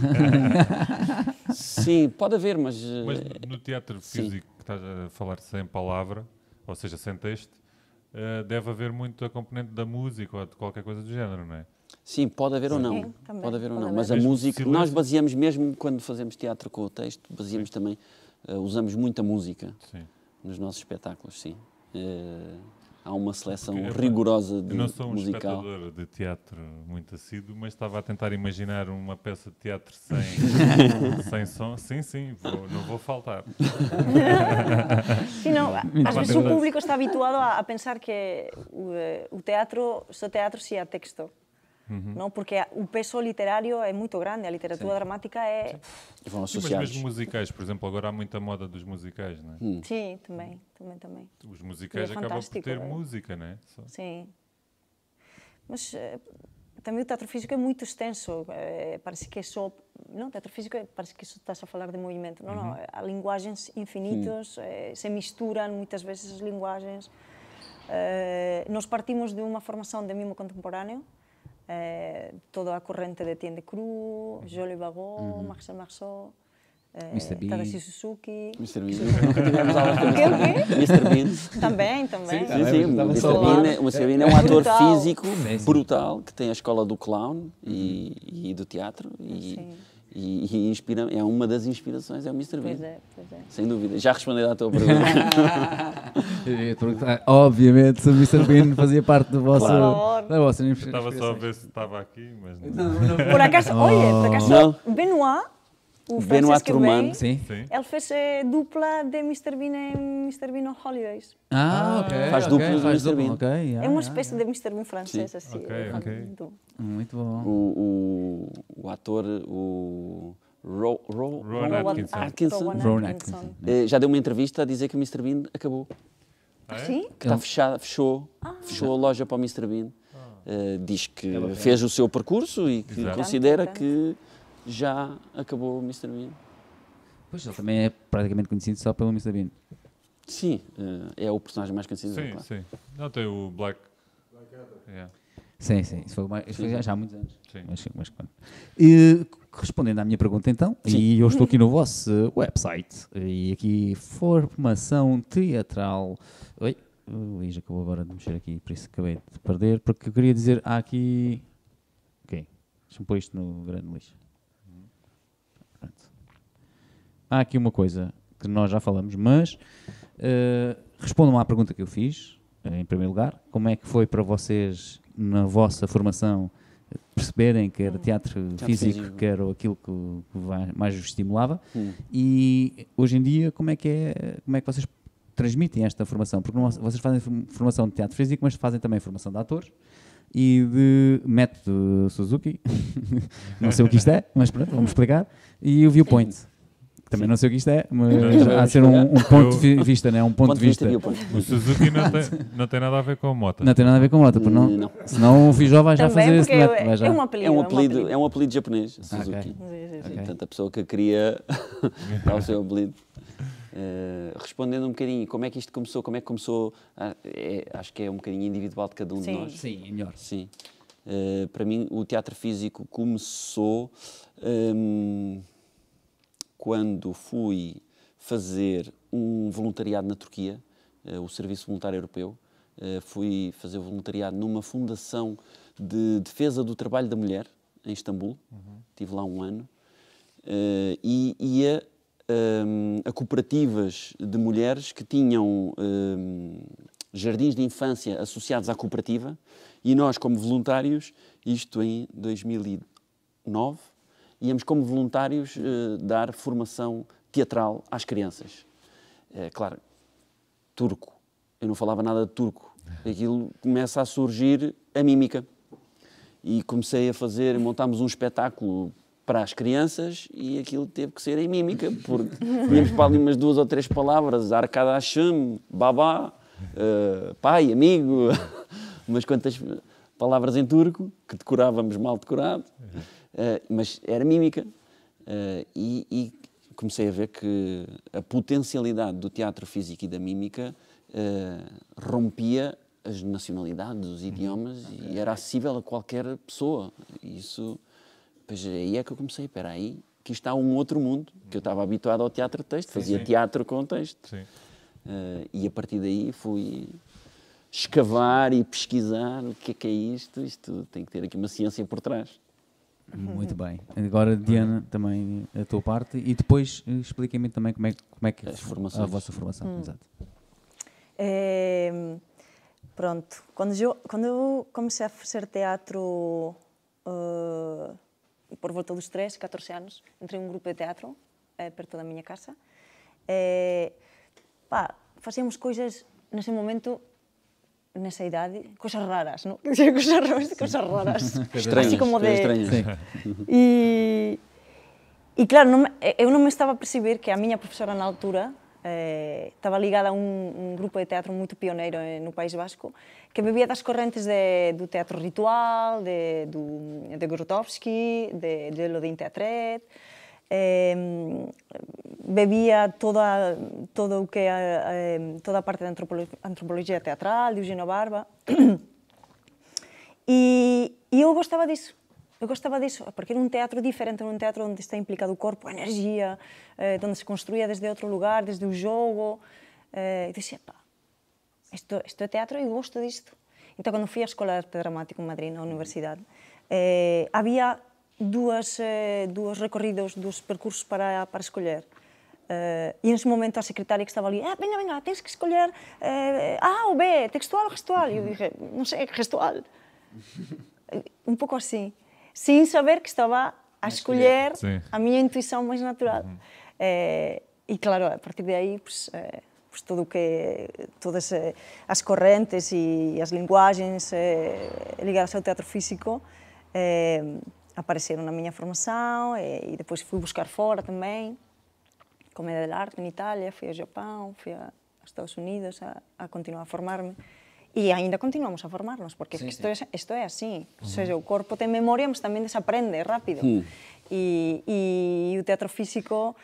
[laughs] Sim, pode haver, mas. Mas eh, no teatro físico, sim. que estás a falar sem palavra, ou seja, sem texto, eh, deve haver muito a componente da música ou de qualquer coisa do género, não é? Sim, pode haver sim. ou não. Sim, pode haver ou não. Mas a música, silêncio. nós baseamos mesmo quando fazemos teatro com o texto, baseamos sim. também, uh, usamos muita música. Sim nos nossos espetáculos, sim. Uh, há uma seleção rigorosa de musical. Eu não sou um musical. espectador de teatro muito assíduo, mas estava a tentar imaginar uma peça de teatro sem, [laughs] sem som. Sim, sim, vou, não vou faltar. [laughs] sim, não, às vezes o público está habituado a, a pensar que o, eh, o teatro, só teatro se há texto. Uhum. Não? Porque o peso literário é muito grande, a literatura Sim. dramática é. E vão associados. Mas mesmo musicais, por exemplo, agora há muita moda dos musicais, não é? Hum. Sim, também, também, também. Os musicais é acabam por ter é? música, não é? Só. Sim. Mas uh, também o teatro físico é muito extenso. Uh, parece que é só. Não, teatro físico é, parece que só estás a falar de movimento. Não, uhum. não. Há linguagens infinitas, uh, se misturam muitas vezes as linguagens. nós partimos de uma formação de mimo contemporâneo eh, toda a corrente de Tiende Cru, Jolie Bagot, uhum. Marcel Marceau, eh, Mr. Bean. Tadashi Suzuki. Mr. Bean. Nunca tivemos aulas com Mr. Bean. Também, também. Sim, sim, sim. O Mr. Bean, é, o Mr. Bean é um ator físico brutal, que tem a escola do clown e, e do teatro. E, sim e, e inspira, é uma das inspirações, é o Mr. Bean. Pois é, pois é. Sem dúvida. Já respondeu à tua pergunta. [laughs] Obviamente, se o Mr. Bean fazia parte do vosso, claro. da vossa Estava só a ver se estava aqui, mas não. não, não. Por acaso, oh. olha, por acaso. Benoit o Benoit Truman. Sim. Sim. Ele fez eh, dupla de Mr. Bean em Mr. Bean on Holidays. Ah, ok. Faz okay, dupla de Mr. Bean. Okay, yeah, é uma espécie yeah. de Mr. Bean francês, Sim. assim. Okay, okay. Muito bom. O, o, o ator, o... Ro, Ro, Ron Atkinson. Atkinson. Ron Atkinson. Eh, já deu uma entrevista a dizer que o Mr. Bean acabou. Ah, é? Sim? Que está fechado, fechou, ah. fechou a loja para o Mr. Bean. Uh, diz que fez o seu percurso e que Exato. considera que já acabou o Mr. Bean. Pois, ele também é praticamente conhecido só pelo Mr. Bean. Sim, é o personagem mais conhecido. Sim, claro. sim. Não, tem o Black... Black Adder. Yeah. Sim, sim. Isso foi, mais, isso foi já há muitos anos. Sim. Mas, mas, e, respondendo à minha pergunta, então, sim. e eu estou aqui no vosso website, e aqui formação teatral. Oi, o Luís acabou agora de mexer aqui, por isso acabei de perder, porque eu queria dizer, há aqui. Ok, deixa-me pôr isto no grande lixo. Há aqui uma coisa que nós já falamos, mas uh, respondam à pergunta que eu fiz, em primeiro lugar. Como é que foi para vocês na vossa formação perceberem que era teatro, teatro físico, físico, que era aquilo que, mais vos estimulava? Hum. e hoje em dia como é que é como é que vocês transmitem esta formação? Porque não, vocês fazem formação de teatro físico mas fazem também formação de atores e de método Suzuki. [laughs] Não sei o que isto é mas pronto, vamos explicar. E o viewpoint também não sei o que isto é, mas há de ser um, um ponto de vista, né? um ponto, ponto de vista. O Suzuki não tem, [laughs] não tem nada a ver com a moto. Não tem nada a ver com a moto, não? não. Senão o Fijó vai já fazer esse método. É, é, um apelido, é, um apelido, é um apelido japonês, Suzuki. Okay. Okay. Portanto, a pessoa que cria [laughs] dá o seu apelido. Uh, respondendo um bocadinho, como é que isto começou? Como é que começou? Ah, é, acho que é um bocadinho individual de cada um Sim. de nós. Sim, é melhor. Sim. Uh, para mim, o teatro físico começou. Um, quando fui fazer um voluntariado na Turquia, uh, o Serviço Voluntário Europeu. Uh, fui fazer voluntariado numa fundação de defesa do trabalho da mulher, em Istambul. Uhum. Estive lá um ano. Uh, e ia um, a cooperativas de mulheres que tinham um, jardins de infância associados à cooperativa e nós, como voluntários, isto em 2009, íamos como voluntários uh, dar formação teatral às crianças. É, claro, turco. Eu não falava nada de turco. Aquilo começa a surgir a mímica. E comecei a fazer, montámos um espetáculo para as crianças e aquilo teve que ser em mímica, porque [laughs] tínhamos para ali umas duas ou três palavras, arcada Hashem, babá, uh, pai, amigo, [laughs] umas quantas palavras em turco, que decorávamos mal decorado. Eh, mas era mímica. Uh, e, e, comecei a ver que a potencialidade do teatro físico e da mímica uh, rompia as nacionalidades, os idiomas okay. e era acessível a qualquer pessoa. E isso, pois aí é que eu comecei, espera aí, que está um outro mundo, que eu estava habituado ao teatro texto, fazia sim. teatro com texto. Uh, e a partir daí fui escavar e pesquisar o que é que é isto, isto tem que ter aqui uma ciência por trás. Muito bem. Agora, Diana, também a tua parte e depois eh, expliquem-me também como é, como é que é a vossa formação. Hum. Exato. É, pronto, quando eu, quando eu comecei a fazer teatro uh, por volta dos 13, 14 anos, entrei em um grupo de teatro é, perto da minha casa. É, pá, fazíamos coisas nesse momento nesa idade, cousas raras, non? cosas raras, [laughs] cousas raras. Estranhas, [laughs] Así como de... Estreñas. Sí. [laughs] E, e claro, non, eh, eu non me estaba a percibir que a miña profesora na altura eh, estaba ligada a un, un grupo de teatro moito pioneiro eh, no País Vasco que bebía das correntes de, do teatro ritual, de, do, de Grotowski, de, de Lodin Teatret, eh, bebía toda, todo o que eh, toda a parte da antropologia teatral, de Eugenio Barba. [clears throat] e, e eu gostava disso. Eu gostava disso, porque era um teatro diferente, era um teatro onde está implicado o corpo, a energia, eh, onde se construía desde outro lugar, desde o jogo. Eh, e dizia, pá, isto, isto é teatro e gosto disto. Então, quando fui à Escola de Arte Dramático em Madrid, na universidade, eh, havia dúas, eh, dúas recorridos, dos percursos para, para escoller. Eh, e nese momento a secretaria que estaba ali, ah, eh, venga, venga, tens que escoller eh, A ou B, textual ou gestual. E eu dije, non sei, gestual. [laughs] Un pouco así. Sin saber que estaba a escoller sí. a miña intuición máis natural. Uh -huh. eh, e claro, a partir de aí, pues, eh, pues todo que todas eh, as correntes e as linguaxes eh, ligadas ao teatro físico eh, apareceram na minha formação e, e depois fui buscar fora também. Comédia dell'arte em Itália, fui ao Japão, fui a, aos Estados Unidos a, a continuar a formar-me. E ainda continuamos a formarnos, porque sim, isto, sim. É, isto é assim. Uhum. Ou seja, o corpo tem memória, mas também desaprende rápido. Uhum. E, e, e o teatro físico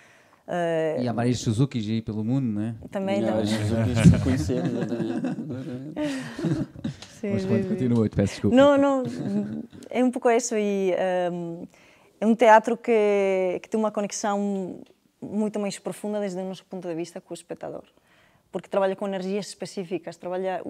Uh, e há vários Suzuki aí pelo mundo, não é? Também não. Vários [laughs] Suzuki se conhecemos. [laughs] Mas continua, te peço desculpa. Não, não, é um pouco isso. E, um, é um teatro que, que tem uma conexão muito mais profunda desde o nosso ponto de vista com o espectador. Porque trabalha com energias específicas, trabalha,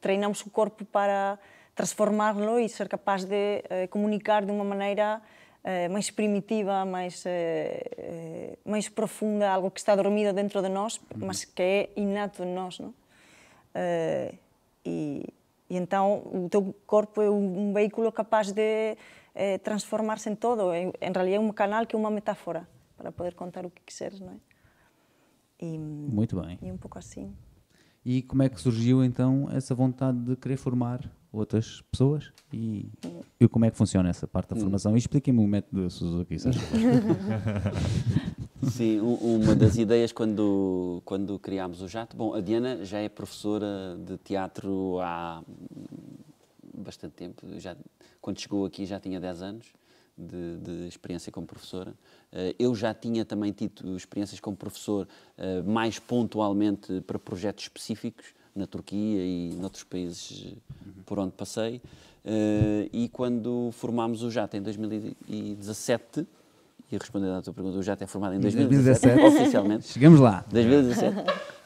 treinamos o corpo para transformá-lo e ser capaz de uh, comunicar de uma maneira eh, mais primitiva, mais, eh, eh, mais profunda, algo que está dormido dentro de nós, uhum. mas que é inato em nós. Não? e, e então o teu corpo é um, veículo capaz de transformar-se em todo. Em, em realidade é um canal que é uma metáfora para poder contar o que quiseres, não é? E, Muito bem. E um pouco assim. E como é que surgiu então essa vontade de querer formar outras pessoas e, e como é que funciona essa parte da hum. formação. E expliquem-me o método Suzuki, Sim, uma das ideias quando, quando criámos o Jato, bom, a Diana já é professora de teatro há bastante tempo, já, quando chegou aqui já tinha 10 anos de, de experiência como professora. Eh, eu já tinha também tido experiências como professor eh, mais pontualmente para projetos específicos, na Turquia e noutros países uhum. por onde passei. Uh, e quando formámos o JAT em 2017, e respondendo à tua pergunta, o JAT é formado em 2017, 2017. oficialmente. Chegamos lá. 2017,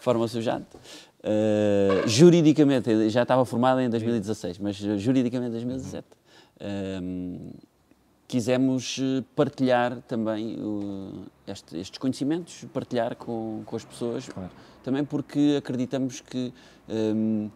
forma-se o JAT. Uh, juridicamente, já estava formado em 2016, mas juridicamente em 2017. Uh, quisemos partilhar também este, estes conhecimentos, partilhar com, com as pessoas, claro. também porque acreditamos que um,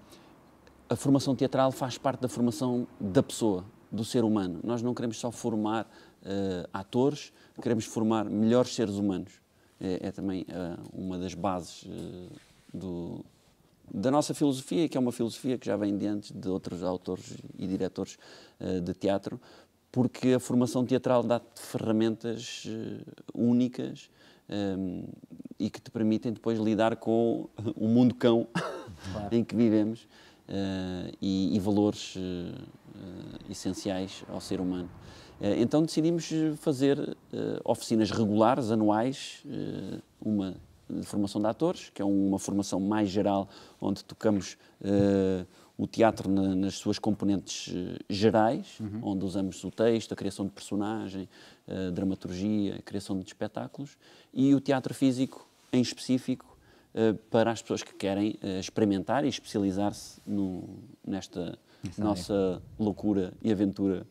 a formação teatral faz parte da formação da pessoa, do ser humano. Nós não queremos só formar uh, atores, queremos formar melhores seres humanos. É, é também uh, uma das bases uh, do, da nossa filosofia, que é uma filosofia que já vem de antes de outros autores e diretores de teatro, porque a formação teatral dá-te ferramentas únicas um, e que te permitem depois lidar com o mundo cão [laughs] claro. em que vivemos uh, e, e, valores uh, essenciais ao ser humano. Uh, então decidimos fazer oficinas regulares, anuais, uma de formação de atores, que é uma formação mais geral, onde tocamos o teatro na, nas suas componentes gerais, uhum. onde usamos o texto, a criação de personagem, a dramaturgia, a criação de espetáculos, e o teatro físico em específico, uh, para as pessoas que querem experimentar e especializar-se nesta Isso nossa é. loucura e aventura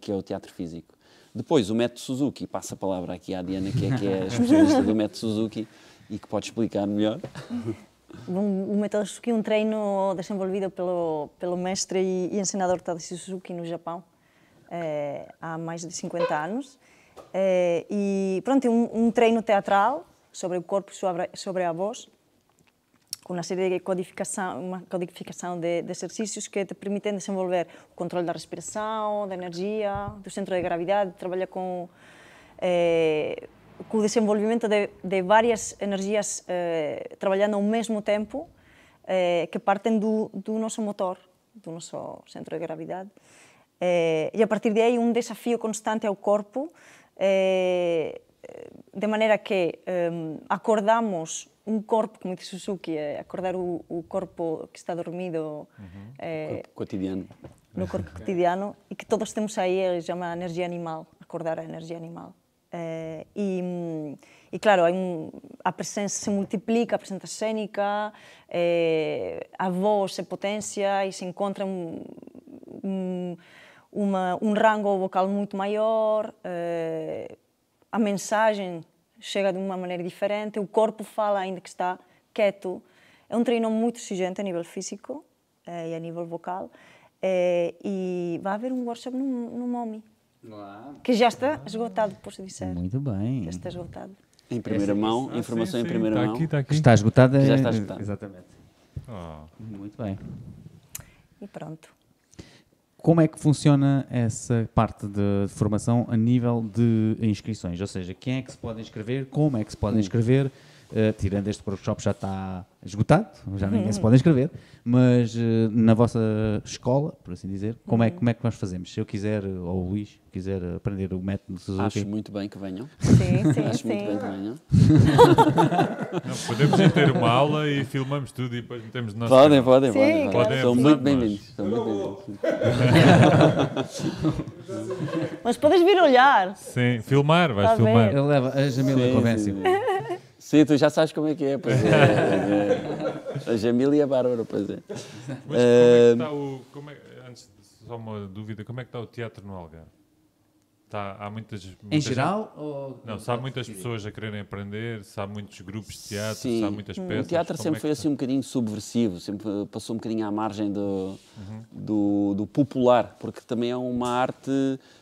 que é o teatro físico. Depois, o método Suzuki, passa a palavra aqui à Diana, que é, que é a especialista do [laughs] método Suzuki e que pode explicar melhor. [laughs] o método Suzuki um treino desenvolvido pelo, pelo mestre e, e ensinador Tadashi Suzuki no Japão há mais de 50 anos. e pronto, é um, um treino teatral sobre o corpo, sobre, sobre a voz, com uma série de codificação, uma codificação de, de, exercícios que te permitem desenvolver o controle da respiração, da energia, do centro de gravidade, trabalha com, eh, com o desenvolvimento de, de várias energias eh, trabalhando ao mesmo tempo, eh, que partem do, do nosso motor, do nosso centro de gravidade. Eh, e a partir de aí, um desafio constante ao corpo eh, de maneira que um, acordamos um corpo, como diz Suzuki, é acordar o, o corpo que está dormido uhum. é, corpo cotidiano. no corpo cotidiano e que todos temos aí, ele chama energia animal, acordar a energia animal. É, e, e claro, a presença se multiplica, a presença cênica, é, a voz se potencia e se encontra um, um, uma, um rango vocal muito maior, é, a mensagem chega de uma maneira diferente, o corpo fala ainda que está quieto. É um treino muito exigente a nível físico eh, e a nível vocal. Eh, e vai haver um workshop no, no MOMI, que já está esgotado, posso dizer. Muito bem. Já está esgotado. Em primeira mão, ah, informação sim, sim. em primeira tá mão. Aqui, tá aqui. Está esgotado. É... Já está esgotado. Exatamente. Oh. Muito bem. E pronto. Como é que funciona essa parte de formação a nível de inscrições? Ou seja, quem é que se pode inscrever, como é que se pode hum. inscrever, Uh, tirando este workshop já está esgotado, já ninguém se pode inscrever, mas uh, na vossa escola, por assim dizer, como, é, como é que nós fazemos? Se eu quiser, ou o Luís, quiser aprender o método Suzuki... Acho muito bem que venham. Sim, sim, [laughs] Acho sim. muito bem que venham. Não, podemos ir ter uma aula e filmamos tudo e depois metemos nosso Podem, podem, Sim, podem. claro podem. que São muito bem-vindos. São muito bem-vindos. [laughs] Mas podes vir olhar. Sim, filmar, vais Tá filmar. Ele leva a Jamila convence sim, tu já sabes como é que é, pois é. é. A Jamila e a Bárbara, pois é. Mas como é que está o. Como é, antes, só uma dúvida, como é que está o teatro no Algarve? Está, há muitas. Em geral? Ou... Não, se há muitas pessoas a quererem aprender, se há muitos grupos de teatro, Sim. se há muitas peças. O teatro sempre é foi assim um bocadinho subversivo, sempre passou um bocadinho à margem do, do, do popular, porque também é uma arte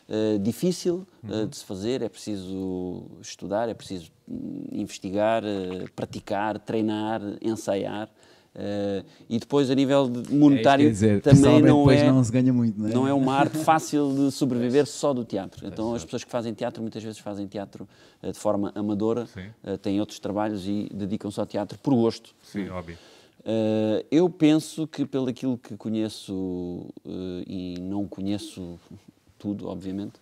eh, difícil eh, de se fazer, é preciso estudar, é preciso hum, investigar, eh, praticar, treinar, ensaiar. Eh, e depois, a nível de monetário, É dizer, também não é, não se ganha muito, não é? não é uma arte fácil de [laughs] sobreviver só do teatro. Então, as pessoas que fazem teatro, muitas vezes fazem teatro eh, de forma amadora, eh, têm outros trabalhos e dedicam-se ao teatro por gosto. Sim, óbvio. Eu penso que, pelo aquilo que conheço, e não conheço tudo, obviamente,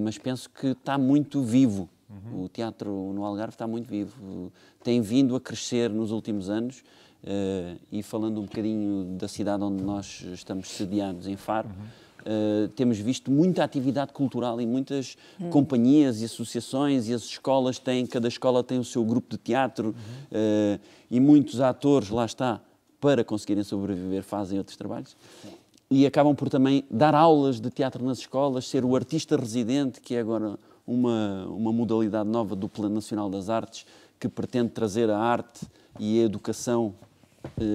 mas penso que está muito vivo. O teatro no Algarve está muito vivo. Tem vindo a crescer nos últimos anos. Eh, e falando um bocadinho da cidade onde nós estamos sediados, em Faro, Uh, temos visto muita atividade cultural e muitas companhias e associações e as escolas têm, cada escola tem o seu grupo de teatro uh, e muitos atores, lá está, para conseguirem sobreviver, fazem outros trabalhos. E acabam por também dar aulas de teatro nas escolas, ser o artista residente, que é agora uma, uma modalidade nova do Plano Nacional das Artes, que pretende trazer a arte e a educação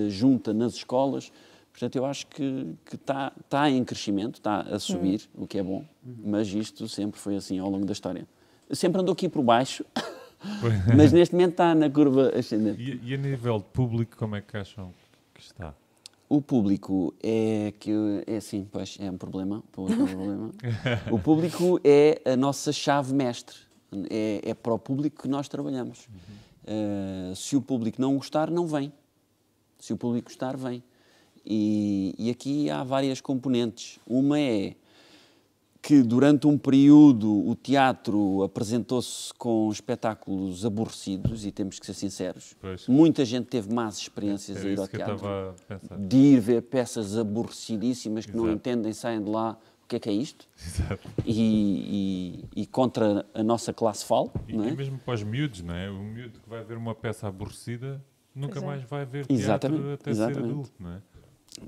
junta nas escolas. Portanto, eu acho que está tá em crescimento, está a subir, o que é bom, mas isto sempre foi assim ao longo da história. Sempre andou aqui por baixo, [laughs] mas neste momento está na curva ascendente. E, e a nível de público, como é que acham que está? O público é que é assim, pois é um problema. O público, é, um problema. [laughs] o público é a nossa chave mestre. É, é para o público que nós trabalhamos. Uh, se o público não gostar, não vem. Se o público gostar, vem. E, e aqui há várias componentes. Uma é que durante um período o teatro apresentou-se com espetáculos aborrecidos e temos que ser sinceros. Pois. Muita gente teve más experiências Era a ir ao teatro de ir ver peças aborrecidíssimas que não Exato. entendem, saem de lá, o que é que é isto? Exato. E, e- e contra a nossa classe fal, E, não e é? mesmo para os miúdos, não é? O miúdo que vai ver uma peça aborrecida nunca é. mais vai ver teatro Exatamente, até exatamente. ser adulto, não é?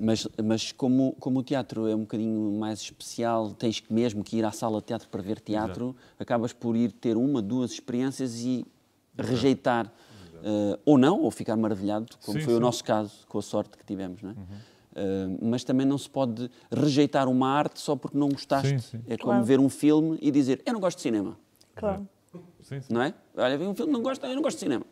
Mas, mas como, como o teatro é um bocadinho mais especial, tens que mesmo que ir à sala de teatro para ver teatro, acabas por ir ter uma, duas experiências e rejeitar, eh, ou não, ou ficar maravilhado, como Sim, foi o sim. nosso caso, com a sorte que tivemos, não é? Eh, mas também não se pode rejeitar uma arte só porque não gostaste. Sim, sim. É como Claro. ver um filme e dizer, eu não gosto de cinema. Claro. Sim, sim. não é? Olha, vi um filme, não gosto, eu não gosto de cinema.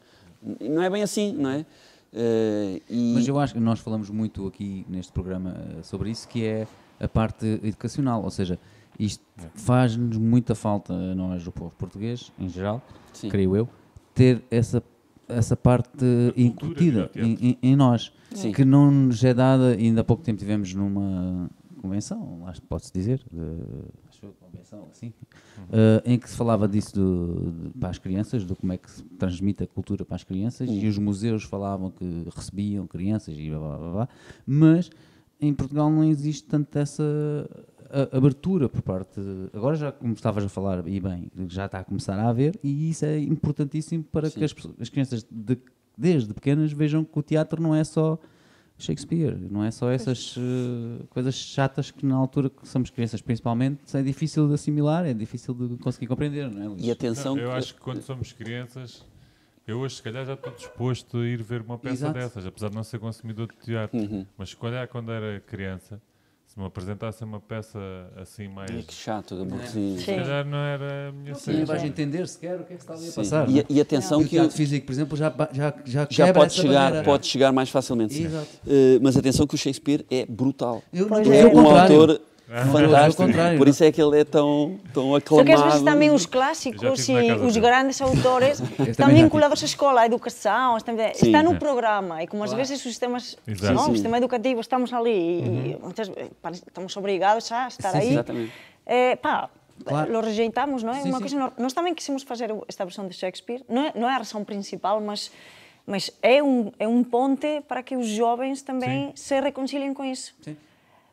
Não é bem assim, não é? Eh, e Mas eu acho que nós falamos muito aqui neste programa eh, sobre isso, que é a parte educacional, ou seja, isto faz-nos muita falta a nós, o povo português, em geral, Sim. creio eu, ter essa, essa parte incutida em- em nós, Sim. que não nos é dada, ainda há pouco tempo tivemos numa convenção, acho que pode-se dizer, de, convenção, assim, eh, em que se falava disso do- de- para as crianças, de como é que se transmite a cultura para as crianças, e os museus falavam que recebiam crianças e blá blá blá, blá mas em Portugal não existe tanto essa abertura por parte. de- agora já, como estavas a falar, e bem, já está a começar a haver, e isso é importantíssimo para Sim. que as, as crianças, de- desde pequenas, vejam que o teatro não é só Shakespeare, não é só essas eh, coisas chatas que na altura que somos crianças, principalmente, é difícil de assimilar, é difícil de conseguir compreender, não é? Luís? E atenção, Não, eu que- acho que quando somos crianças, eu hoje se calhar já estou disposto a ir ver uma peça Exato. dessas, apesar de não ser consumidor de teatro. Uhum. Mas se calhar quando era criança, me apresentassem uma peça assim mais. Ai, que chato, aborrecido. Se Sim. calhar não era a minha cena. vais entender sequer o que é que está ali a passar. E, não é? e atenção E o que eu- teatro físico, por exemplo, já, já, já, já pode chegar, pode chegar mais facilmente. Exato. Eh, mas atenção que o Shakespeare é brutal. Eu não É o um contrário. autor fantástico. Por isso é que ele é tão, tão aclamado. Só que às vezes também os clássicos e os grandes autores estão vinculados à escola, à educação, estão, está no programa. E como às vezes os sistemas, não, o sistema educativo, estamos ali e uhum. muitas, estamos obrigados a estar aí. Exatamente. É, pá, Claro. lo rejeitamos, não é? Sim, Uma coisa, nós também quisimos fazer esta versão de Shakespeare, não é, não é a razão principal, mas mas é um, é um ponte para que os jovens também Sim. se reconciliem com isso. Sim.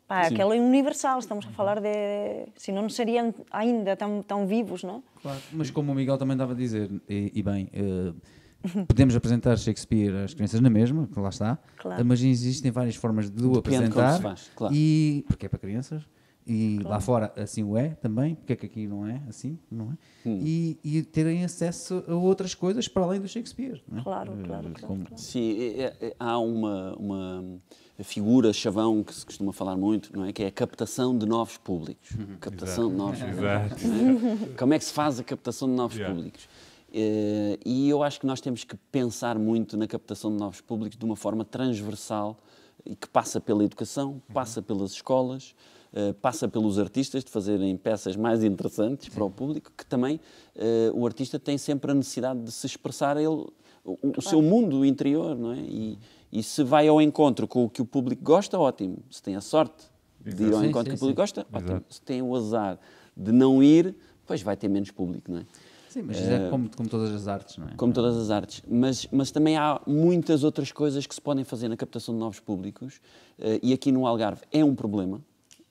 Pá, Sim. aquela é universal, estamos a falar de. Senão não seriam ainda tão, tão vivos, não? Claro, mas como o Miguel também estava a dizer, e, e bem. Uh, [laughs] podemos apresentar Shakespeare às crianças na mesma, que lá está, claro. mas existem várias formas de o apresentar. Faz, claro. E porque é para crianças, e claro. lá fora assim o é também, porque é que aqui não é assim, não é? Hum. E, e, terem acesso a outras coisas para além do Shakespeare. Não é? Claro, claro, claro, claro. Sim, é, é, é, há uma, uma figura, chavão, que se costuma falar muito, não é? Que é a captação de novos públicos. Uhum. Captação Exato. de novos públicos. É? Como é que se faz a captação de novos yeah. públicos? Eh, e eu acho que nós temos que pensar muito na captação de novos públicos de uma forma transversal e que passa pela educação, uhum. passa pelas escolas, Uh, passa pelos artistas de fazerem peças mais interessantes para o público, que também uh, o artista tem sempre a necessidade de se expressar ele, o, claro. seu mundo interior, não é? E, e, se vai ao encontro com o que o público gosta, ótimo. Se tem a sorte de ir ao sim, encontro sim, que o público gosta, ótimo. Exato. Se tem o azar de não ir, pois vai ter menos público, não é? Sim, mas isso é como, como, todas as artes, não é? Como todas as artes. Mas, mas também há muitas outras coisas que se podem fazer na captação de novos públicos, uh, e aqui no Algarve é um problema,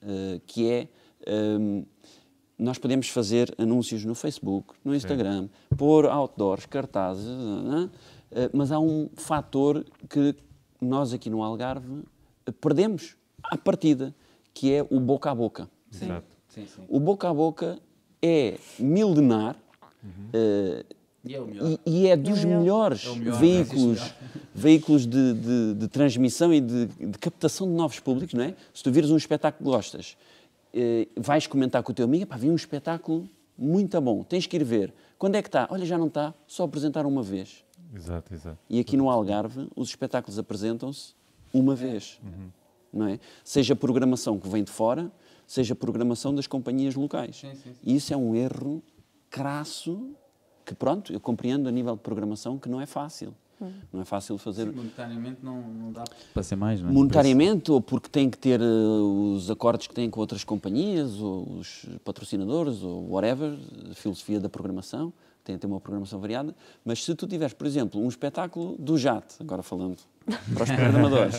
uh, que é. Um, ehm, nós podemos fazer anúncios no Facebook, no Instagram, Sim. pôr outdoors, cartazes, uh, mas há um fator que nós aqui no Algarve perdemos à partida, que é o boca a boca. Sim. Sim, sim. O boca a boca é milenar Uhum. Uh, e, é e, e, é dos é melhores é melhor, veículos, é veículos de, de, de, transmissão e de, de, captação de novos públicos, não é? Se tu vires um espetáculo que gostas, uh, vais comentar com o teu amigo, pá, vi um espetáculo muito bom, tens que ir ver. Quando é que está? Olha, já não está, só apresentaram uma vez. Exato, exato. E aqui no Algarve, os espetáculos apresentam-se uma vez, uhum. não é? Seja programação que vem de fora, seja programação das companhias locais. Sim, sim, sim. E isso é um erro crasso que, pronto, eu compreendo a nível de programação que não é fácil. Hum. Não é fácil fazer. Sim, monetariamente não, não dá para ser mais, não é? Monetariamente, ou porque tem que ter uh, os acordos que tem com outras companhias, ou os patrocinadores, ou whatever, a filosofia da programação, tem que ter uma programação variada. Mas se tu tiveres, por exemplo, um espetáculo do JAT, agora falando para os programadores,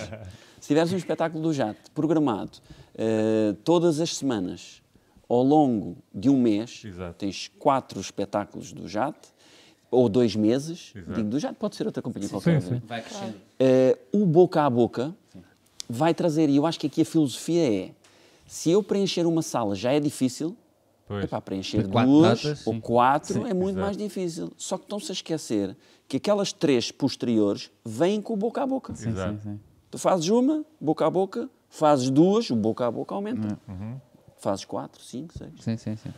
se tiveres um espetáculo do JAT programado uh, todas as semanas ao longo de um mês, Exato. tens quatro espetáculos do JAT, ou dois meses, Exato. digo do JAT, pode ser outra companhia sim, qualquer. Sim, sim. Vai crescendo. Uh, o boca a boca vai trazer, e eu acho que aqui a filosofia é, se eu preencher uma sala já é difícil, é para preencher duas datas, ou quatro é muito Exato. mais difícil. Só que estão-se a esquecer que aquelas três posteriores vêm com o boca a boca. Exato. Tu fazes uma, boca a boca, fazes duas, o boca a boca aumenta. Uhum fazes 4, 5, 6. Sim, sim, sim.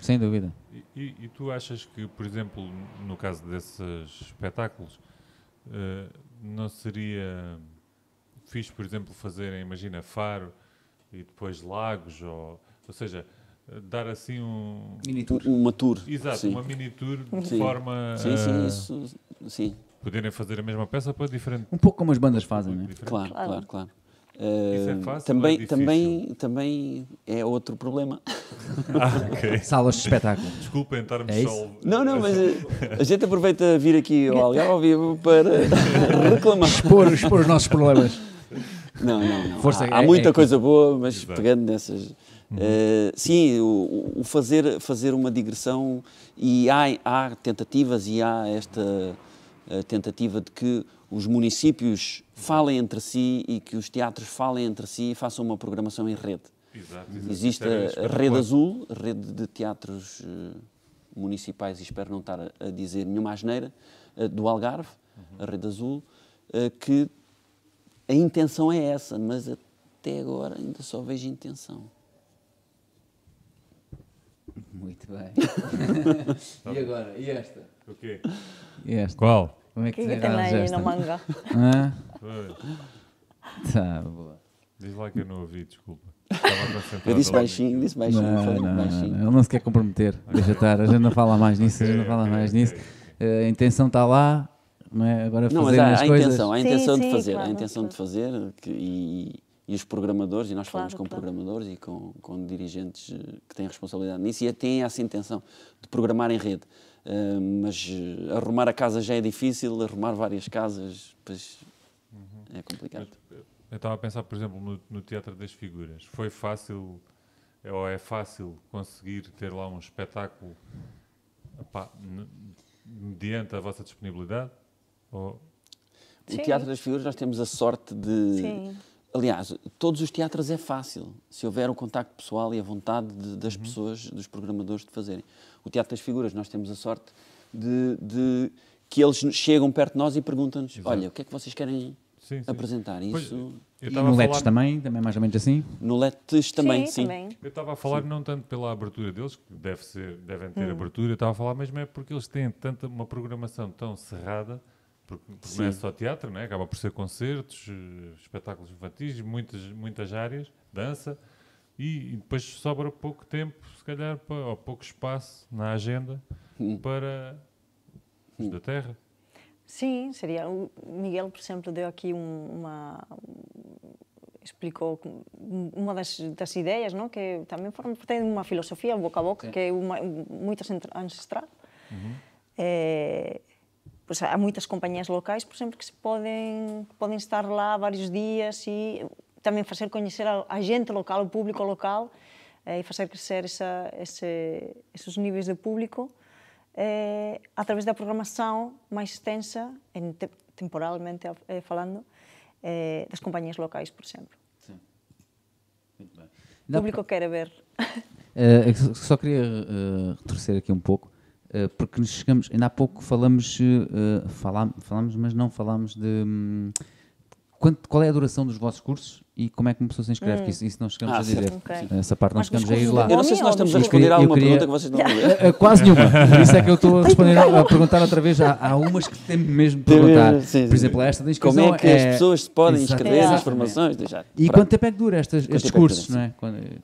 Sem dúvida. E, e, e, tu achas que, por exemplo, no caso desses espetáculos, uh, não seria fixe, por exemplo, fazerem, imagina, Faro e depois Lagos, ou, ou seja, dar assim um... Mini tour. Uma tour. Exato, sim. uma mini tour de sim. forma... Sim, sim, isso, sim. Poderem fazer a mesma peça para diferente... Um pouco como as bandas fazem, né? Claro, claro, claro. Isso é fácil também, é também, também é outro problema. [laughs] Ah, okay. [laughs] Salas de espetáculo. Desculpem estarmos é só. Não, não, mas eh, a gente aproveita vir aqui ao [laughs] Algarve para reclamar. Expor, expor os nossos problemas. Não, não, não. Força, há, há é, muita é, coisa boa, mas Exato. pegando nessas. Uhum. Uh, sim, o, o, fazer, fazer uma digressão e há, há tentativas e há esta uh, tentativa de que os municípios falem entre si e que os teatros falem entre si e façam uma programação em rede. Exato, Existe a, a Rede Azul, a rede de teatros uh, municipais, e espero não estar a, a dizer nenhuma asneira, uh, do Algarve, uhum. a Rede Azul, uh, que a intenção é essa, mas até agora ainda só vejo intenção. Muito bem. [laughs] e agora? E esta? O quê? E esta? Qual? Como é que, que, que tem aí na manga? Ah? Tá, boa. Diz lá que eu não ouvi, desculpa. Eu disse baixinho, disse baixinho. Não, não, baixinho. Não, ele não se quer comprometer. Deixa estar, a gente não fala mais nisso, a gente não fala mais nisso. A intenção está lá, não é? Agora fazer não, mas há, as a coisas... intenção, a intenção sim, de fazer, sim, claro, a intenção de fazer que, e, e os programadores, e nós claro, falamos com claro. programadores e com, com dirigentes eh, que têm responsabilidade nisso e têm essa intenção de programar em rede. Uh, mas uh, arrumar a casa já é difícil, arrumar várias casas, pois uhum. é complicado. Eu estava a pensar, por exemplo, no, no, Teatro das Figuras. Foi fácil, ou é fácil, conseguir ter lá um espetáculo opá, mediante a vossa disponibilidade? Ou... O Teatro das Figuras nós temos a sorte de... Sim. Aliás, todos os teatros é fácil, se houver o contacto pessoal e a vontade de, das uhum. pessoas, dos programadores de fazerem. O Teatro das Figuras nós temos a sorte de, de que eles chegam perto de nós e perguntam-nos, olha, o que é que vocês querem sim, sim. apresentar. Pois, Isso... e no LETs falar... também, também mais ou menos assim? No LETs também, sim. sim. Também. Eu estava a falar sim. não tanto pela abertura deles, que deve ser, devem ter hum. abertura, eu estava a falar mesmo é porque eles têm tanta, uma programação tão cerrada, porque, não é só teatro, né? acaba por ser concertos, eh, espetáculos infantis, muitas, muitas áreas, dança, e, e depois sobra pouco tempo, se calhar, para, ou pouco espaço na agenda hum. para os hum. da terra. Sim, seria. O Miguel, por exemplo, deu aqui um, uma. explicou uma das, das ideias, não? que também forma parte de uma filosofia, boca a boca, Sim. que é uma, muito ancestral. Uhum. É, pois há muitas companhias locais, por exemplo, que se podem, podem estar lá vários dias e também fazer conhecer a, a gente local, o público local, é, e fazer crescer essa, esse, esses níveis de público eh, através da programação mais extensa, em, te, temporalmente eh, falando, eh, das companhias locais, por exemplo. Sim. Muito bem. O público quer ver. [laughs] Uh, só queria uh, retorcer aqui um pouco, porque nos chegamos, ainda há pouco falamos, uh, falam, falamos, mas não falamos de. Um, quanto, qual é a duração dos vossos cursos e como é que uma pessoa se inscreve? Hum. Isso, isso não chegamos ah, a dizer. Okay. Essa parte não chegamos a ir lá. Eu não sei se nós estamos a responder a alguma queria, pergunta que vocês não [laughs] yeah. Quase nenhuma. [laughs] Por isso é que eu estou a responder a perguntar outra vez. Há, há umas que temos mesmo de perguntar. Sim, sim. Por exemplo, esta da inscrição. Como é que é... as pessoas se podem inscrever nas formações? E quanto tempo é que dura estas, estes cursos? Não é?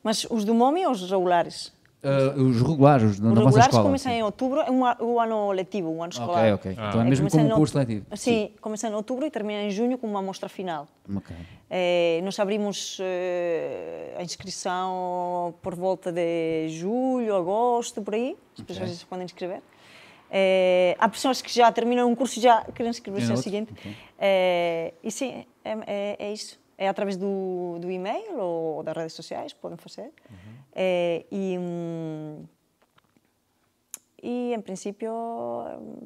Mas os do MOMI ou os regulares? Uh, os regulares, os da regulares escola. começam em outubro, é um, um ano letivo, um ano escolar. Ok, ok. Ah. Então é mesmo como um curso letivo. Sim, sim, começa em outubro e termina em junho com uma amostra final. Ok. É, nós abrimos é, a inscrição por volta de julho, agosto, por aí. As pessoas okay. se podem inscrever. É, há pessoas que já terminam um curso e já querem inscrever-se no seguinte. Okay. É, e sim, é, é, é isso. É através do, do e-mail ou das redes sociais, podem fazer. Uhum. É, e, hum, e, em princípio,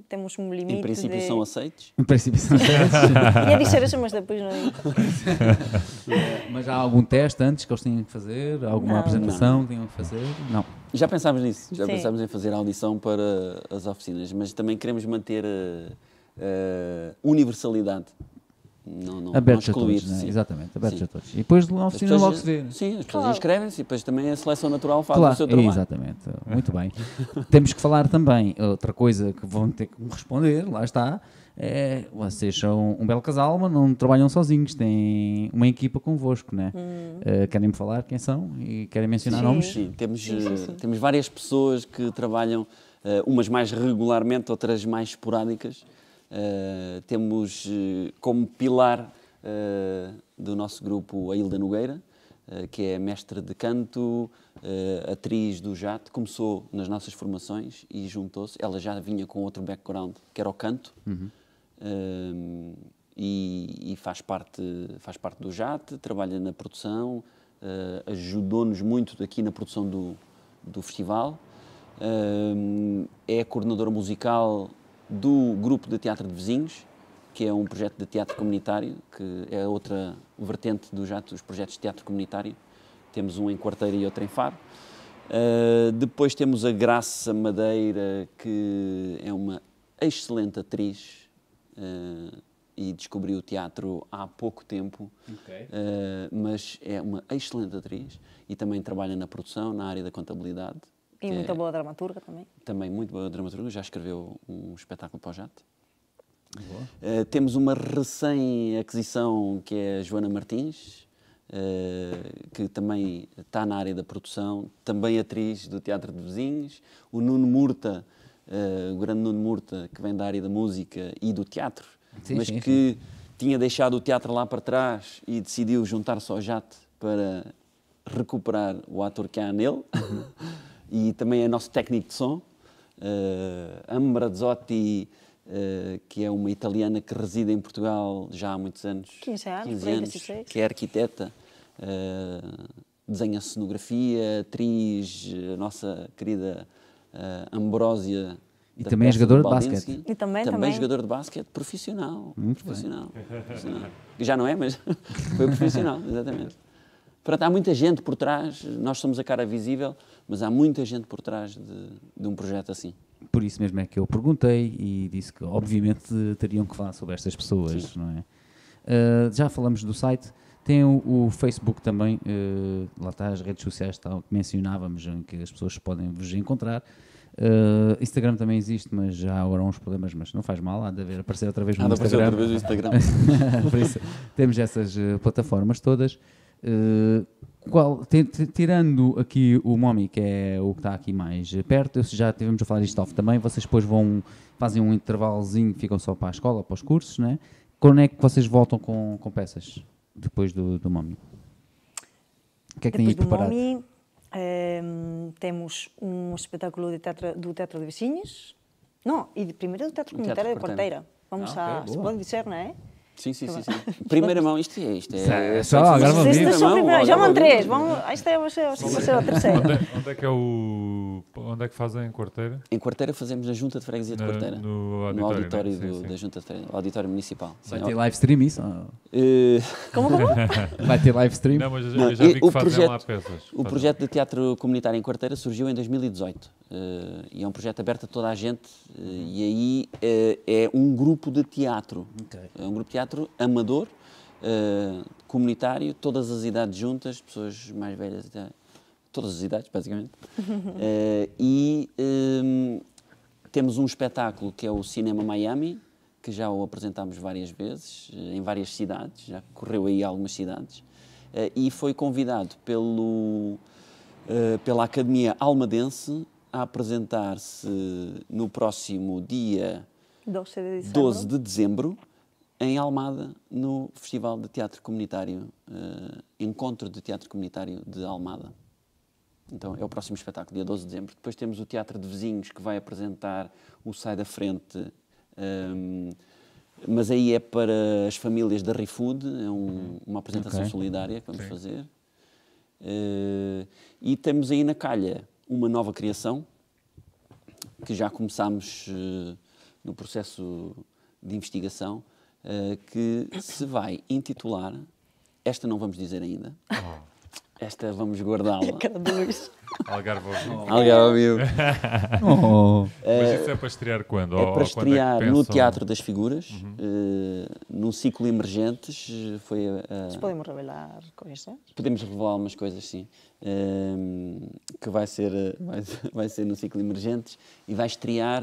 temos um limite. Em princípio, de... são aceitos? Em princípio, são [laughs] aceitos. Ia dizer isso, mas depois não. [laughs] mas há algum teste antes que eles tinham que fazer? Alguma não, apresentação não. que tinham que fazer? Não. Já pensámos nisso. Já Sim. pensámos em fazer a audição para as oficinas, mas também queremos manter a, a universalidade não, não, abertos não a todos, né? exatamente, abertos sim. a todos. E depois na oficina logo se vê. Sim, as pessoas claro. inscrevem-se e depois também a seleção natural faz claro, o seu trabalho. Exatamente, muito bem. [laughs] Temos que falar também, outra coisa que vão ter que responder, lá está, é, vocês são um belo casal, mas não trabalham sozinhos, têm uma equipa convosco, né? Hum. Uh, querem-me falar quem são e querem mencionar sim. nomes? Sim, temos, sim, sim, sim. temos várias pessoas que trabalham, uh, umas mais regularmente, outras mais esporádicas, Uh, temos uh, como pilar uh, do nosso grupo a Hilda Nogueira, que é mestre de canto, atriz do JAT, começou nas nossas formações e juntou-se. Ela já vinha com outro background, que era o canto, uhum. e, e, faz, parte, faz parte do JAT, trabalha na produção, ajudou-nos muito aqui na produção do, do festival. é coordenadora musical do grupo de teatro de vizinhos, que é um projeto de teatro comunitário, que é outra vertente do jato, os projetos de teatro comunitário. Temos um em Quarteira e outro em Faro. Uh, depois temos a Graça Madeira, que é uma excelente atriz uh, e descobriu o teatro há pouco tempo, okay. uh, mas é uma excelente atriz e também trabalha na produção, na área da contabilidade. E muito é, boa dramaturga também. Também muito boa dramaturga, já escreveu um espetáculo para o Jato. Uh, temos uma recém-aquisição que é a Joana Martins, uh, que também está na área da produção, também atriz do Teatro de Vizinhos, o Nuno Murta, uh, o grande Nuno Murta, que vem da área da música e do teatro, sim, mas sim, que sim. tinha deixado o teatro lá para trás e decidiu juntar-se ao JAT para recuperar o ator que há nele, uhum. [laughs] e também é nosso técnico de som, uh, Ambra Zotti, uh, que é uma italiana que reside em Portugal já há muitos anos, 15 anos, 15 anos que é arquiteta, uh, desenha cenografia, atriz, a nossa querida uh, Ambrósia e também é jogador de basquete. E também, também, jogador de basquete profissional. Muito profissional, profissional. Já não é, mas [laughs] foi profissional, exatamente. Portanto, há muita gente por trás, nós somos a cara visível, mas há muita gente por trás de, de um projeto assim. Por isso mesmo é que eu perguntei e disse que, obviamente, teriam que falar sobre estas pessoas, Sim. não é? Uh, já falamos do site, tem o, o Facebook também, uh, lá está as redes sociais tal, que mencionávamos, em que as pessoas podem vos encontrar. Uh, Instagram também existe, mas já há uns problemas, mas não faz mal, há de haver, aparecer outra vez no há Instagram. outra vez no Instagram. [laughs] Por isso, temos essas plataformas todas. Uh, qual, tirando aqui o Momi, que é o que está aqui mais perto, já tivemos a falar disto off também, vocês depois vão, fazem um intervalozinho, ficam só para a escola, para os cursos, né? Quando é que vocês voltam com, com peças, depois do, do Momi? O que é que têm aí preparado? Do Momi, ehm, temos um espetáculo de teatro, do Teatro de Vizinhos, não, e primeiro do Teatro Comunitário de Porteira. Vamos ah, a, okay, se pode dizer, não é? Sim, sim, sim, sim. Primeira mão, isto é. Isto é, é só, agora vamos ver. Já vão três. Vamos, esta é a terceira. Onde, é, onde é que é o. Onde é que fazem em quarteira? Em quarteira fazemos na Junta de Freguesia de Quarteira. No auditório, no auditório né? do, sim, sim. da Junta de Freguesia, auditório municipal. Vai sim, ter live stream isso? Uh... Como, como? [laughs] Vai ter live stream? Não, mas eu já, Não, já vi que o fazem lá peças. O projeto de teatro comunitário em quarteira surgiu em 2018. Uh, eh, e é um projeto aberto a toda a gente. Uh, e aí é um grupo de teatro. Okay. É um grupo de teatro amador uh, comunitário, todas as idades juntas, pessoas mais velhas, todas as idades, basicamente. uh, [laughs] e um, temos um espetáculo que é o Cinema Miami, que já o apresentámos várias vezes, em várias cidades, já correu aí algumas cidades, e foi convidado pelo, pela Academia Almadense a apresentar-se no próximo dia 12 de 12 de dezembro em Almada, no Festival de Teatro Comunitário, uh, Encontro de Teatro Comunitário de Almada. Então é o próximo espetáculo, dia 12 de dezembro. Depois temos o Teatro de Vizinhos, que vai apresentar o Sai da Frente, um, ehm, mas aí é para as famílias da ReFood, é um, uma apresentação okay. solidária que vamos Sim. fazer. Uh, e temos aí na calha uma nova criação, que já começámos uh, no processo de investigação, uh, que se vai intitular, esta não vamos dizer ainda, oh. esta vamos guardá-la. [laughs] Algarve ao Algarve oh. [laughs] Mas isso é para estrear quando? É para estrear é no Teatro das Figuras, uhum. uh, no ciclo Emergentes. Foi, uh, podemos revelar coisas? Podemos revelar algumas coisas, sim. Uh, que vai ser, vai, vai ser no ciclo Emergentes e vai estrear,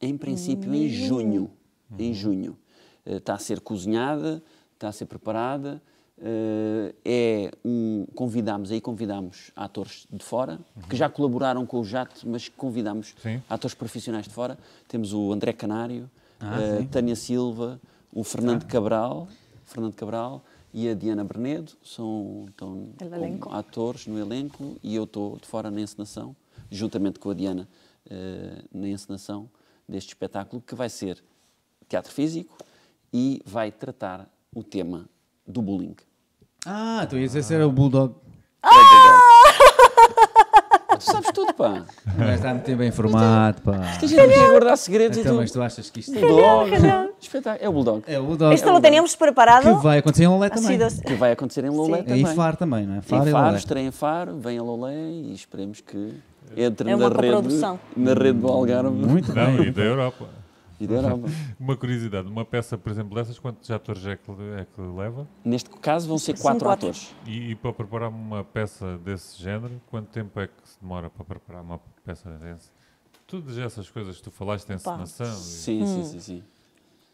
em princípio, em junho. Uhum. Em junho. Eh, está a ser cozinhada, está a ser preparada. Uh, é um, convidamos, aí convidamos atores de fora, uhum. que já colaboraram com o Jato, mas convidamos sim. atores profissionais de fora. Temos o André Canário, ah, uh, Tânia Silva, o Fernando ah. Cabral, Fernando Cabral e a Diana Bernedo, são estão atores no elenco e eu estou de fora na encenação, juntamente com a Diana, uh, na encenação deste espetáculo, que vai ser teatro físico, e vai tratar o tema do bullying. Ah, tu ias dizer o Bulldog. Ah! tu sabes tudo, pá. Mas está muito bem informado, pá. Esta gente aqui guardar segredos então, e tudo. Mas tu achas que isto é Bulldog? É o Bulldog. É o Bulldog. Isto não teníamos preparado. Que vai acontecer em Lolé também. Que vai acontecer em Lolé também. E em Faro também, não é? Faro em Faro, estreia em Faro, vem a Lolé e esperemos que entre é na, rede, na rede do Algarve. Muito bem. Não, e da Europa. Europa. [laughs] uma curiosidade, uma peça, por exemplo, dessas, quantos atores é que, é que leva? Neste caso vão ser quatro, quatro. atores. E, e, para preparar uma peça desse género, quanto tempo é que se demora para preparar uma peça desse? Todas essas coisas que tu falaste, a encenação... Sim, e... sim, sim, sim.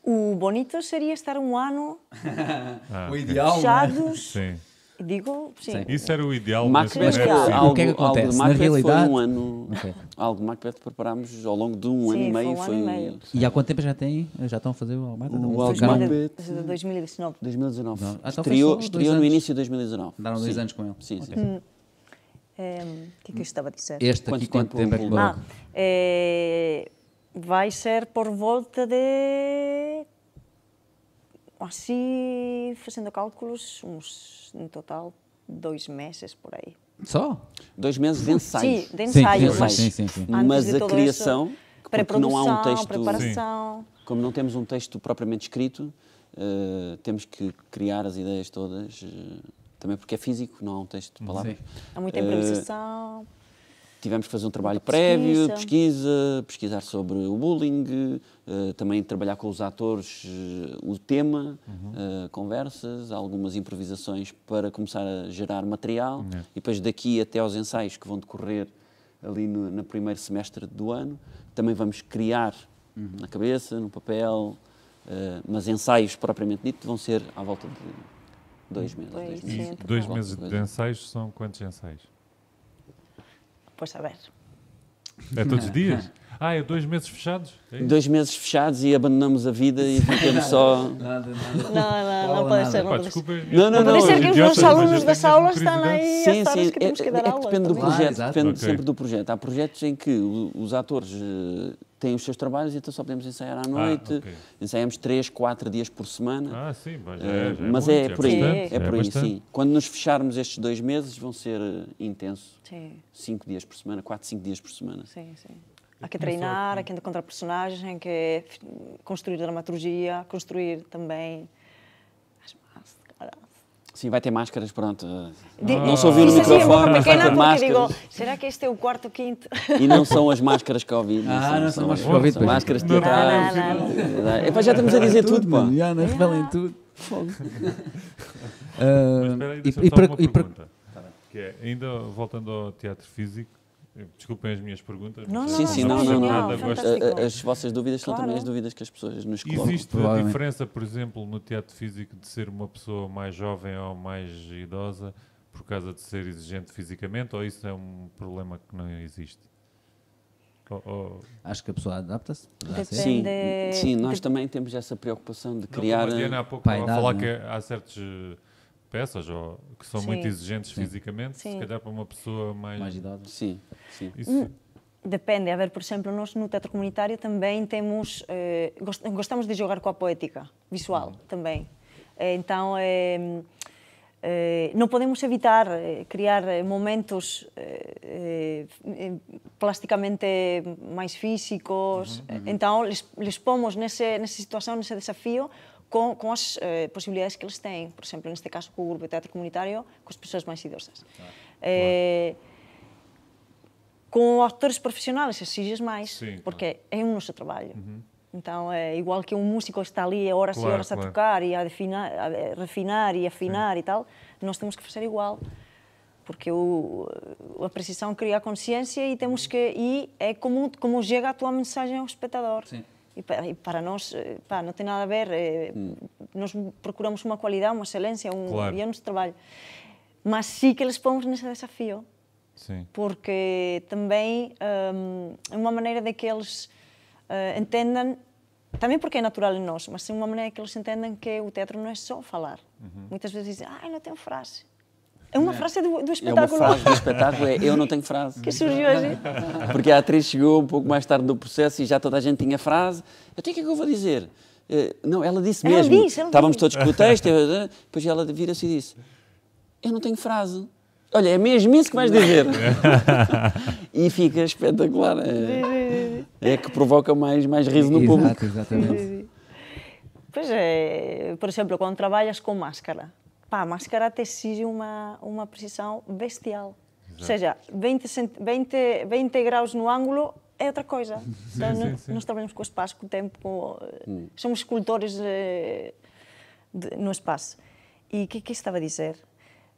O bonito seria estar um ano [laughs] ah, o ideal, é? fechados. Sim. Digo, sim. sim. Isso era o ideal. Macbeth, é algo, o que é que acontece? Algo Na realidade, foi um ano. Okay. Algo de Macbeth preparámos ao longo de um sim, ano e meio. Foi, um foi... Meio. E há quanto tempo já tem? Já estão a fazer o Macbeth? O algo de Macbeth. 2019. 2019. Não. Ah, então estreou estreou no início de 2019. Daram dois anos com ele. Sim, sim. Hum. É, o que é que eu estava a dizer? Este quanto aqui, quanto tempo, tempo é que ah, é, Vai ser por volta de assim, fazendo cálculos, uns, no total, dois meses por aí. Só? Dois meses de ensaio. Sim, de ensaio, sim, mas, sim, sim, sim. mas a criação, porque não há um texto, preparação. como não temos um texto propriamente escrito, uh, temos que criar as ideias todas, uh, também porque é físico, não há um texto de palavras. Há muita improvisação. Uh, tivemos que fazer um trabalho prévio, pesquisa, pesquisar sobre o bullying, uh, também trabalhar com os atores uh, o tema, uhum. uh, conversas, algumas improvisações para começar a gerar material uhum. e depois daqui até aos ensaios que vão decorrer ali no, no primeiro semestre do ano, também vamos criar uhum. na cabeça, no papel, mas ensaios propriamente dito vão ser à volta de dois meses. Dois, dois meses, dois meses de ensaios são quantos ensaios? Pois a ver. É todos os dias? Ah, é dois meses fechados? É dois meses fechados e abandonamos a vida e ficamos só. [laughs] Nada, nada. Não, não, não pode ser. Não, pode desculpa, ser. não, não, não. Pode ser que os nossos alunos das aulas estão aí sim, a sim, que temos que dar é, é, Depende do projeto, ah, depende okay. sempre do projeto. Há projetos em que os atores eh, têm os seus trabalhos, então só podemos ensaiar à ah, noite. Ah, okay. Ensaiamos três, quatro dias por semana. Ah, sim, mas é, é, mas é, por aí. É, é por aí, sim. Quando nos fecharmos estes dois meses, vão ser eh, intensos. Sim. Cinco dias por semana, quatro, cinco dias por semana. Sim, sim. Há que treinar, há que encontrar personagens, há que construir dramaturgia, construir também as máscaras. Sim, vai ter máscaras, pronto. De, não se ouviu no microfone, mas vai ter máscaras. Digo, será que este é o quarto, quinto? E não são as máscaras Covid. Não ah, são, não são, são Covid. São máscaras teatrais. Epá, já estamos a dizer tudo, pá. Já, não revelem tudo. Fogo. [laughs] Uh, e, e, para, e para... Que é, ainda voltando ao teatro físico, Desculpem as minhas perguntas. Não, sim, sim, não, não, não. As vossas dúvidas são também as dúvidas que as pessoas nos colocam. Existe a diferença, por exemplo, no teatro físico de ser uma pessoa mais jovem ou mais idosa por causa de ser exigente fisicamente ou isso é um problema que não existe? Ou, ou... Acho que a pessoa adapta-se. Sim, sim, nós também temos essa preocupação de criar. Não, a Diana há pouco a falar que há certos peças ou que são sim. muito exigentes sim. fisicamente, sim. se calhar para uma pessoa mais, mais idosa. Sim, sim. Isso... Hum, depende. A ver, por exemplo, nós no teatro comunitário também temos, eh, gostamos de jogar com a poética visual uhum. também. Eh, então, eh, eh, não podemos evitar criar momentos plasticamente mais físicos. Uhum, uhum. Então, les, les pomos nesse, nessa situação, nesse desafio, com, com as eh, possibilidades que eles têm. Por exemplo, neste caso, com o grupo de teatro comunitário, com as pessoas mais idosas. Ah, eh, com atores profissionais exiges mais, Sim, porque claro. é o nosso trabalho. Uhum. Então, é igual que um músico está ali horas claro, e horas a claro. tocar e a, definar, a refinar e afinar Sim. e tal, nós temos que fazer igual. Porque o, a precisão cria consciência e temos que e é como como chega a tua mensagem ao espectador. Sim. E para, e para nós, eh, pá, não tem nada a ver. Eh, hum. Nós procuramos uma qualidade, uma excelência, um claro. e é nosso trabalho. Mas sim que eles pomos nesse desafio. Sim. Porque também um, é uma maneira de que eles uh, entendam, também porque é natural em nós, mas é uma maneira que eles entendam que o teatro não é só falar. Uhum. Muitas vezes dizem, ah, não tenho frase. É uma frase do, do espetáculo. É uma frase do espetáculo, é eu não tenho frase. Que surgiu assim. [laughs] Porque a atriz chegou um pouco mais tarde do processo e já toda a gente tinha frase. Eu tenho o que é que eu vou dizer? Eh, não, ela disse ela mesmo. Disse, Estávamos disse. todos com o texto, depois ela vira-se e disse: Eu não tenho frase. Olha, é mesmo isso que vais dizer. [laughs] e fica espetacular. É, é que provoca mais, mais riso no Exato, público. Exatamente. Pois é, por exemplo, quando trabalhas com máscara, pá, a máscara te exige uma, uma precisão bestial. Exato. Ou seja, 20, 20, 20 graus no ângulo é outra coisa. [laughs] Sim, então, sim, sim. Nós trabalhamos com o espaço, com o tempo, com, hum. somos escultores eh, de, no espaço. E o que, que estava a dizer?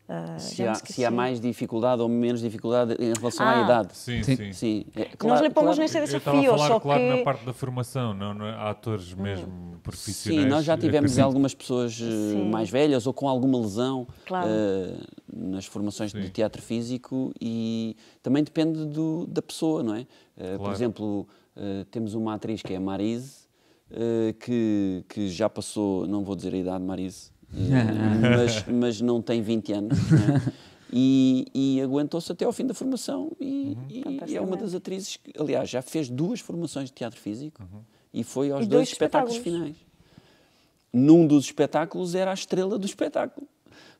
Uh, se, há, se há, mais dificuldade ou menos dificuldade em relação ah. à idade. Sim, sim. sim. sim. É, claro, Nós lhe pomos claro, nesse desafio, eu a falar, só claro, que... na parte da formação, não, não é? atores mesmo hum. profissionais. Sim, nós já tivemos [laughs] algumas pessoas eh, sim. mais velhas ou com alguma lesão claro. uh, nas formações sim. de teatro físico e também depende do, da pessoa, não é? Uh, por exemplo, temos uma atriz que é a Marise, que, que já passou, não vou dizer a idade, Marise, mas, mas não tem 20 anos. É? [laughs] E, e aguentou-se até ao fim da formação e, uhum. e é uma das atrizes que, aliás, já fez duas formações de teatro físico uhum. e foi aos e dois, dois espetáculos. espetáculos finais. Num dos espetáculos era a estrela do espetáculo.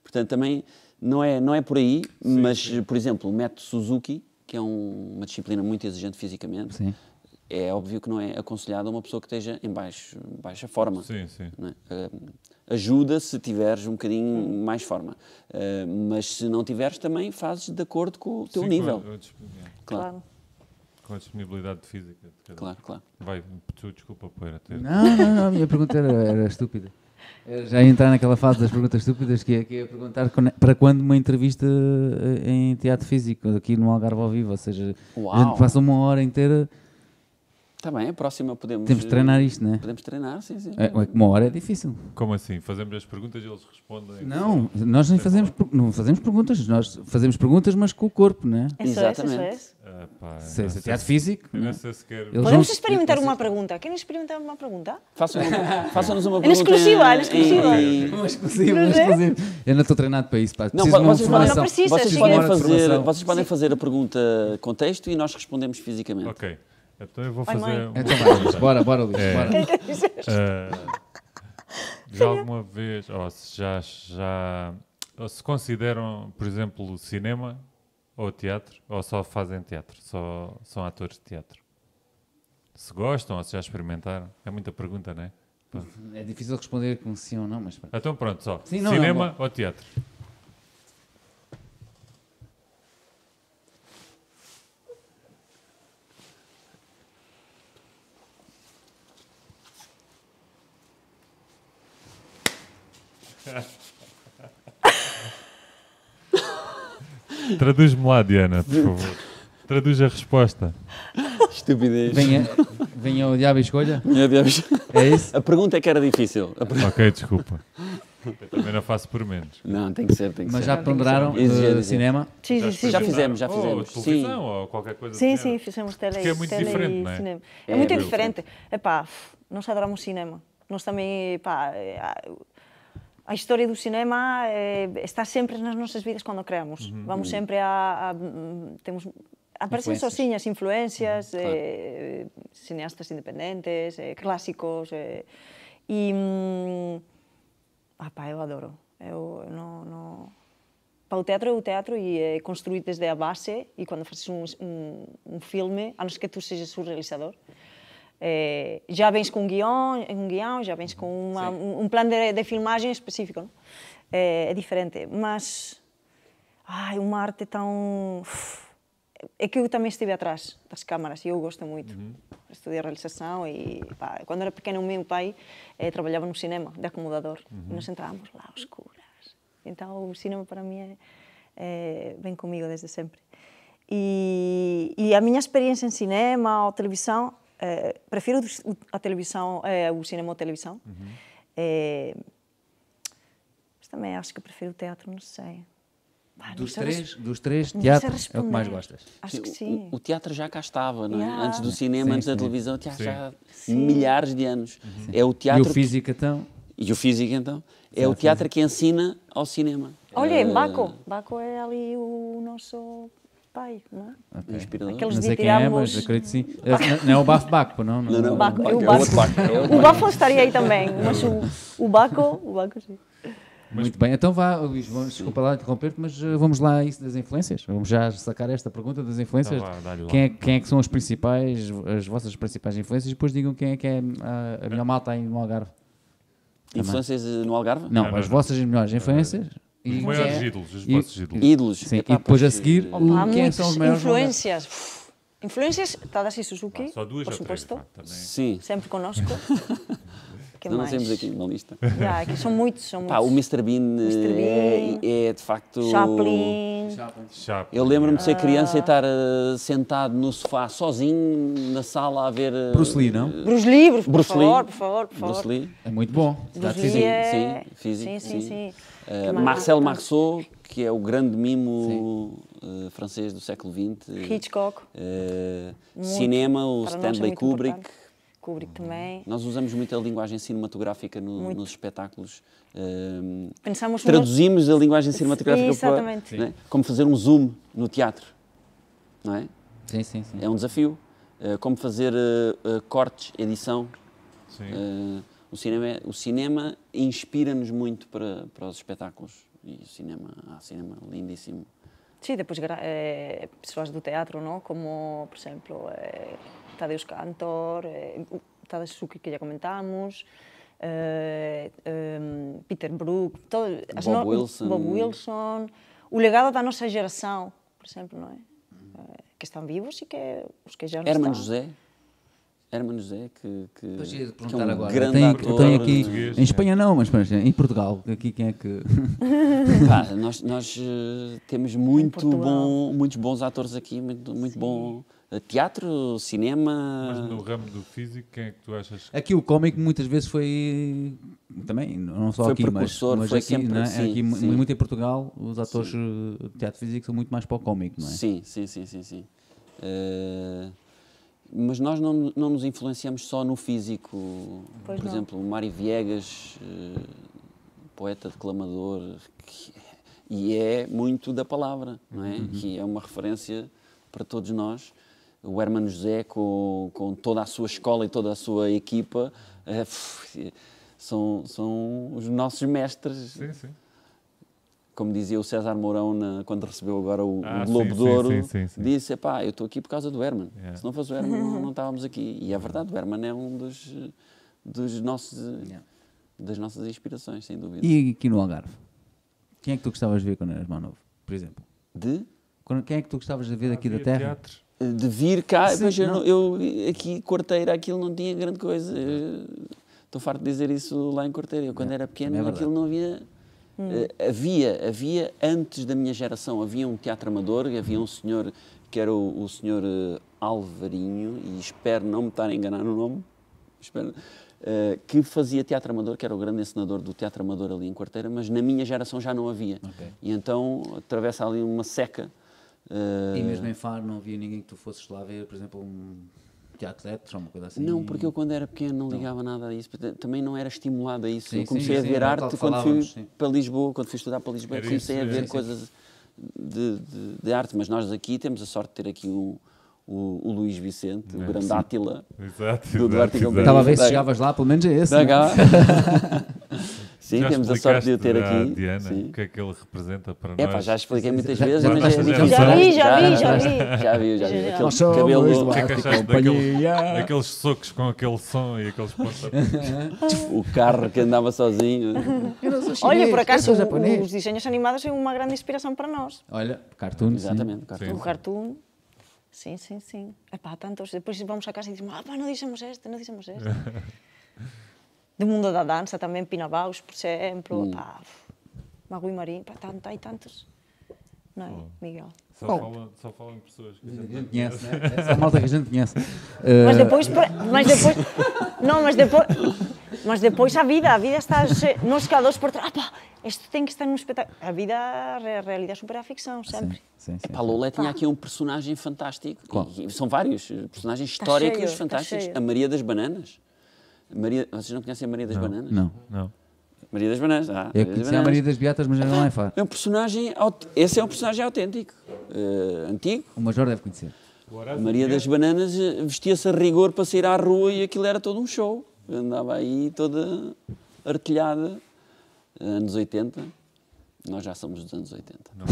Portanto, também não é, não é por aí, sim, mas, sim. por exemplo, o método Suzuki, que é um, uma disciplina muito exigente fisicamente, sim. é óbvio que não é aconselhado a uma pessoa que esteja em baixo, baixa forma. Sim, sim. É? Ajuda se tiveres um bocadinho mais forma. Uh, mas se não tiveres, também fazes de acordo com o teu Sim, nível. Com a, claro. Com a disponibilidade física. Claro, claro. Vai, tu, desculpa, Poeira. Ter... Não, não, não, a minha pergunta era, era estúpida. Já ia entrar naquela fase das perguntas estúpidas que é, que é perguntar para quando uma entrevista eh, em teatro físico, aqui no Algarve ao vivo, ou seja, Uau. a gente passa uma hora inteira Está bem, a próxima podemos... Temos de treinar isto, não é? Podemos treinar, sim, sim. É, é uma hora é difícil. Como assim? Fazemos as perguntas e eles respondem? Não, nós nem fazemos, não fazemos perguntas, nós fazemos perguntas, mas com o corpo, não é? Exatamente. É, isso é. Ah, se, é teatro físico. não sei se quer... Podemos experimentar uma pergunta. Querem experimentar uma pergunta? Façam-nos uma [laughs] pergunta. É exclusiva, é exclusiva. Uma exclusiva, uma exclusiva. Eu não estou treinado para isso. Pá. Não, vocês, podem, não precisa, vocês, podem fazer, vocês podem fazer a pergunta com texto e nós respondemos fisicamente. Ok. Então eu vou fazer. Mãe. Então vai, bora, bora, Luís. É, bora. Uh, [laughs] já alguma vez, ou se já, já ou se consideram, por exemplo, cinema ou teatro, ou só fazem teatro, só são atores de teatro? Se gostam ou se já experimentaram? É muita pergunta, não é? É difícil responder com sim ou não, mas. Então pronto, só. Sim, não, cinema não, ou teatro? [laughs] Traduz-me lá, Diana, por favor. Traduz a resposta. Estupidez. Venha, venha o diabo e escolha. Venha o diabo É isso? A pergunta é que era difícil. Ok, desculpa. Eu também não faço por menos. Não, tem que ser, tem que Mas ser. já ponderaram uh, cinema? Sim, sim, sim. Já fizemos, já fizemos. Ou televisão, ou qualquer coisa Sim, sim, fizemos tele, Porque é muito tele diferente, não é? Cinema. É, é muito diferente. Epá, nós adoramos cinema. Nós também, pá, a história do cinema é, está sempre nas nossas vidas quando criamos. Uhum. Vamos sempre a, a temos aparecem sozinhas influências, uhum. eh, cineastas independentes, eh, clássicos eh, e ah, pá, eu adoro. Eu, não, não... Para o teatro é o teatro e é construído desde a base e quando fazes um, um, um filme, a não ser que tu sejas o realizador, é, já vens com um guião, um guião já vens com uma, um, um, plano de, de, filmagem específico. Não? É, é, diferente, mas ai, uma arte tão. É que eu também estive atrás das câmaras e eu gosto muito. Uhum. Estudei realização e pá, quando era pequeno o meu pai eh, trabalhava no cinema de acomodador uhum. e nós entrávamos lá escuras. Então o cinema para mim é, é, vem comigo desde sempre. E, e a minha experiência em cinema ou televisão Uh, prefiro a televisão, uh, o cinema ou a televisão. Uhum. Uh, mas também acho que prefiro o teatro, não sei. dos, três, dos três, teatro é o que mais gostas? Acho que sim. O, o teatro já cá estava, não é? Yeah. Antes do cinema, sim, antes sim. da televisão, o teatro sim. já há milhares de anos. Uhum. É o teatro... E o físico, então? E o físico, então? É o teatro que ensina ao cinema. Olha, Baco. Baco é ali o nosso pai, não é? Okay. Inspirador. Aqueles não sei quem é, mas acredito sim. É, não é o Bafo Baco, não? Não, não, Baco, é o Baco. É o Bafo estaria aí também, mas o, o Baco, o Baco sim. Muito bem, então vá, Luís, desculpa lá interromper-te, mas uh, vamos lá a isso das influências. Vamos já sacar esta pergunta das influências. Então vá, quem, é, quem é que são as principais, as vossas principais influências e depois digam quem é que é a, a melhor malta aí no Algarve. Influências eh, no Algarve? Não, não as vossas melhores influências. Os maiores é, ídolos, os vossos ídolos. Ídolos. Sim, e depois a seguir, Opa, quem são os maiores influências. Influências, Tadashi Suzuki, ah, só duas por supuesto. Três, Sim. Sempre conosco. [laughs] Que não mais? temos aqui uma lista. Já, aqui são muitos, são muitos. Pá, o Mr. Bean, Mr. é, Bean. é, de facto. Chaplin. Chaplin. Eu lembro-me de ser Ah. criança e estar eh, sentado no sofá sozinho na sala a ver. eh, Bruce Lee, não? Bruce Lee, por Bruce favor, Lee. por favor, por favor. Bruce Lee. É muito bom. Bruce Lee é... Sim, físico, Sim, sim, sim. sim. Mais? Marcel Marceau, que é o grande mimo eh, francês do século XX. Hitchcock. Muito. cinema, o Para é Stanley muito Kubrick. importante. Kubrick também. Nós usamos muito a linguagem cinematográfica no- nos espetáculos. Eh, Pensamos traduzimos a linguagem cinematográfica Exatamente. para né? como fazer um zoom no teatro. Não é? Sim, sim, sim. É um desafio. Eh, como fazer eh, eh, cortes, edição. Sim. O cinema, o cinema inspira-nos muito para, para os espetáculos. E o cinema, há cinema lindíssimo. Sí, depois eh, persoas do teatro, ¿no? como, por exemplo, eh, Tadeusz Kantor, eh, Tadeusz Suki, que já comentamos, eh, eh, Peter Brook, todo, Bob Wilson. Bob Wilson, o legado da nossa geração, por exemplo, não é? Eh, que estão vivos e que os que já não Herman estão. José. Herman José, que, que, que é perguntar um agora. grande Tem, ator. tem aqui, português, em Espanha não, mas mas em Portugal, aqui quem é que... [laughs] Pá, nós nós eh, temos muito bom, muitos bons atores aqui, muito, muito bom eh, teatro, cinema. Mas no ramo do físico, quem é que tu achas que Aqui o cómico muitas vezes foi também, não só Foi aqui, mas, mas foi aqui, sempre- não é? sim, aqui sim. muito em Portugal, os atores eh, de teatro físico são muito mais para o cómico, não é? Sim, sim, sim, sim, sim. Eh, mas nós não, não nos influenciamos só no físico. Pois Por não. exemplo, Mário Viegas, eh, poeta, declamador, que- e é muito da palavra, não é? Que é uma referência para todos nós. O Hermano José, com, com toda a sua escola e toda a sua equipa, pff, são, são os nossos mestres Sim, sim. Como dizia o César Mourão na- quando recebeu agora o, Ah, o Globo sim, de Ouro, sim, sim, sim. disse: pá, eu estou aqui por causa do Herman. Yeah. Se não fosse o Herman, não, não [laughs] estávamos aqui. E é verdade, o Herman é um dos, dos nossos, Yeah. das nossas inspirações, sem dúvida. E aqui no Algarve? Quem é que tu gostavas de ver quando eras mais novo, por exemplo? De, Quando- Quem é que tu gostavas de ver daqui da Terra? teatros. de vir cá, Sim, pois eu, eu aqui, quarteira, aquilo não tinha grande coisa. Estou farto de dizer isso lá em Quarteira. Eu, quando É, era pequeno, é aquilo não havia. Eh, havia, havia, antes da minha geração, havia um teatro amador, havia um senhor que era o, o senhor eh, Alvarinho, e espero não me estar a enganar no nome, espero, eh, que fazia teatro amador, que era o grande encenador do teatro amador ali em Quarteira, mas na minha geração já não havia. Ok. E então atravessa ali uma seca. eh, E mesmo em Faro não havia ninguém que tu fosses lá ver, por exemplo, um teatro de letras ou uma coisa assim? Não, porque eu quando era pequeno não ligava nada a isso, também não era estimulado a isso. Sim, eu comecei sim, a ver arte quando fui para Lisboa, quando fui estudar para Lisboa, Era comecei isso, a ver coisas de, de- de arte, mas nós aqui temos a sorte de ter aqui o, o, o Luís Vicente, o É, grande sim. Átila. Exato, Do exato, Duarte e exato. Estava a ver se chegavas lá, pelo menos é esse. Da não. [laughs] Sim, Já temos a sorte de o ter aqui. Diana Sim. o que é que ele representa para É nós. pá, já expliquei muitas vezes, já- mas já- é- já- já, já vi, já vi, já vi. Já. Já. Aquele somos cabelo. O que é que achaste daquele, daqueles socos com aquele som e aqueles? [laughs] O carro que andava sozinho. Eu não sou Olha, por acaso, sou o- japonês. os desenhos animados são uma grande inspiração para nós. Olha, cartoon, sim. Exatamente. Sim. O cartoon. Sim, sim, sim. Epá, tantos. Depois vamos a casa e dizemos, ah, pá, não dissemos este, não dissemos este. [laughs] Do mundo da dança também, Pina Baus, por exemplo. Hum. Pá, Magui Marim, pá, tanto, há tantos. Não é, Miguel? Só, Bom. falam, só falam em pessoas que a A gente gente não conhece, né? Essa malta que a gente conhece. [laughs] Mas Eh, depois, mas depois, não, mas depois, mas depois a vida, a vida está, nós cada dois por trás, ah, pá, isto tem que estar num espetáculo. A vida, a re- a realidade supera a ficção, sempre. Sim, sim, sim. Lolé tinha aqui um personagem fantástico. Qual? E- e são vários eh, personagens históricos cheio, está fantásticos. cheio. A Maria das Bananas. Maria, vocês não conhecem a Maria das Bananas? Não. Não. Maria das Bananas. Ah, Eu Maria conheci a. Maria das Beatas, mas já não é Faro. É um personagem. Esse é um personagem autêntico. eh, antigo. O Major deve conhecer. Maria Vieira- das Bananas eh, vestia-se a rigor para sair à rua e aquilo era todo um show. Andava aí toda artilhada. Anos 80. Nós já somos dos anos 80. Não.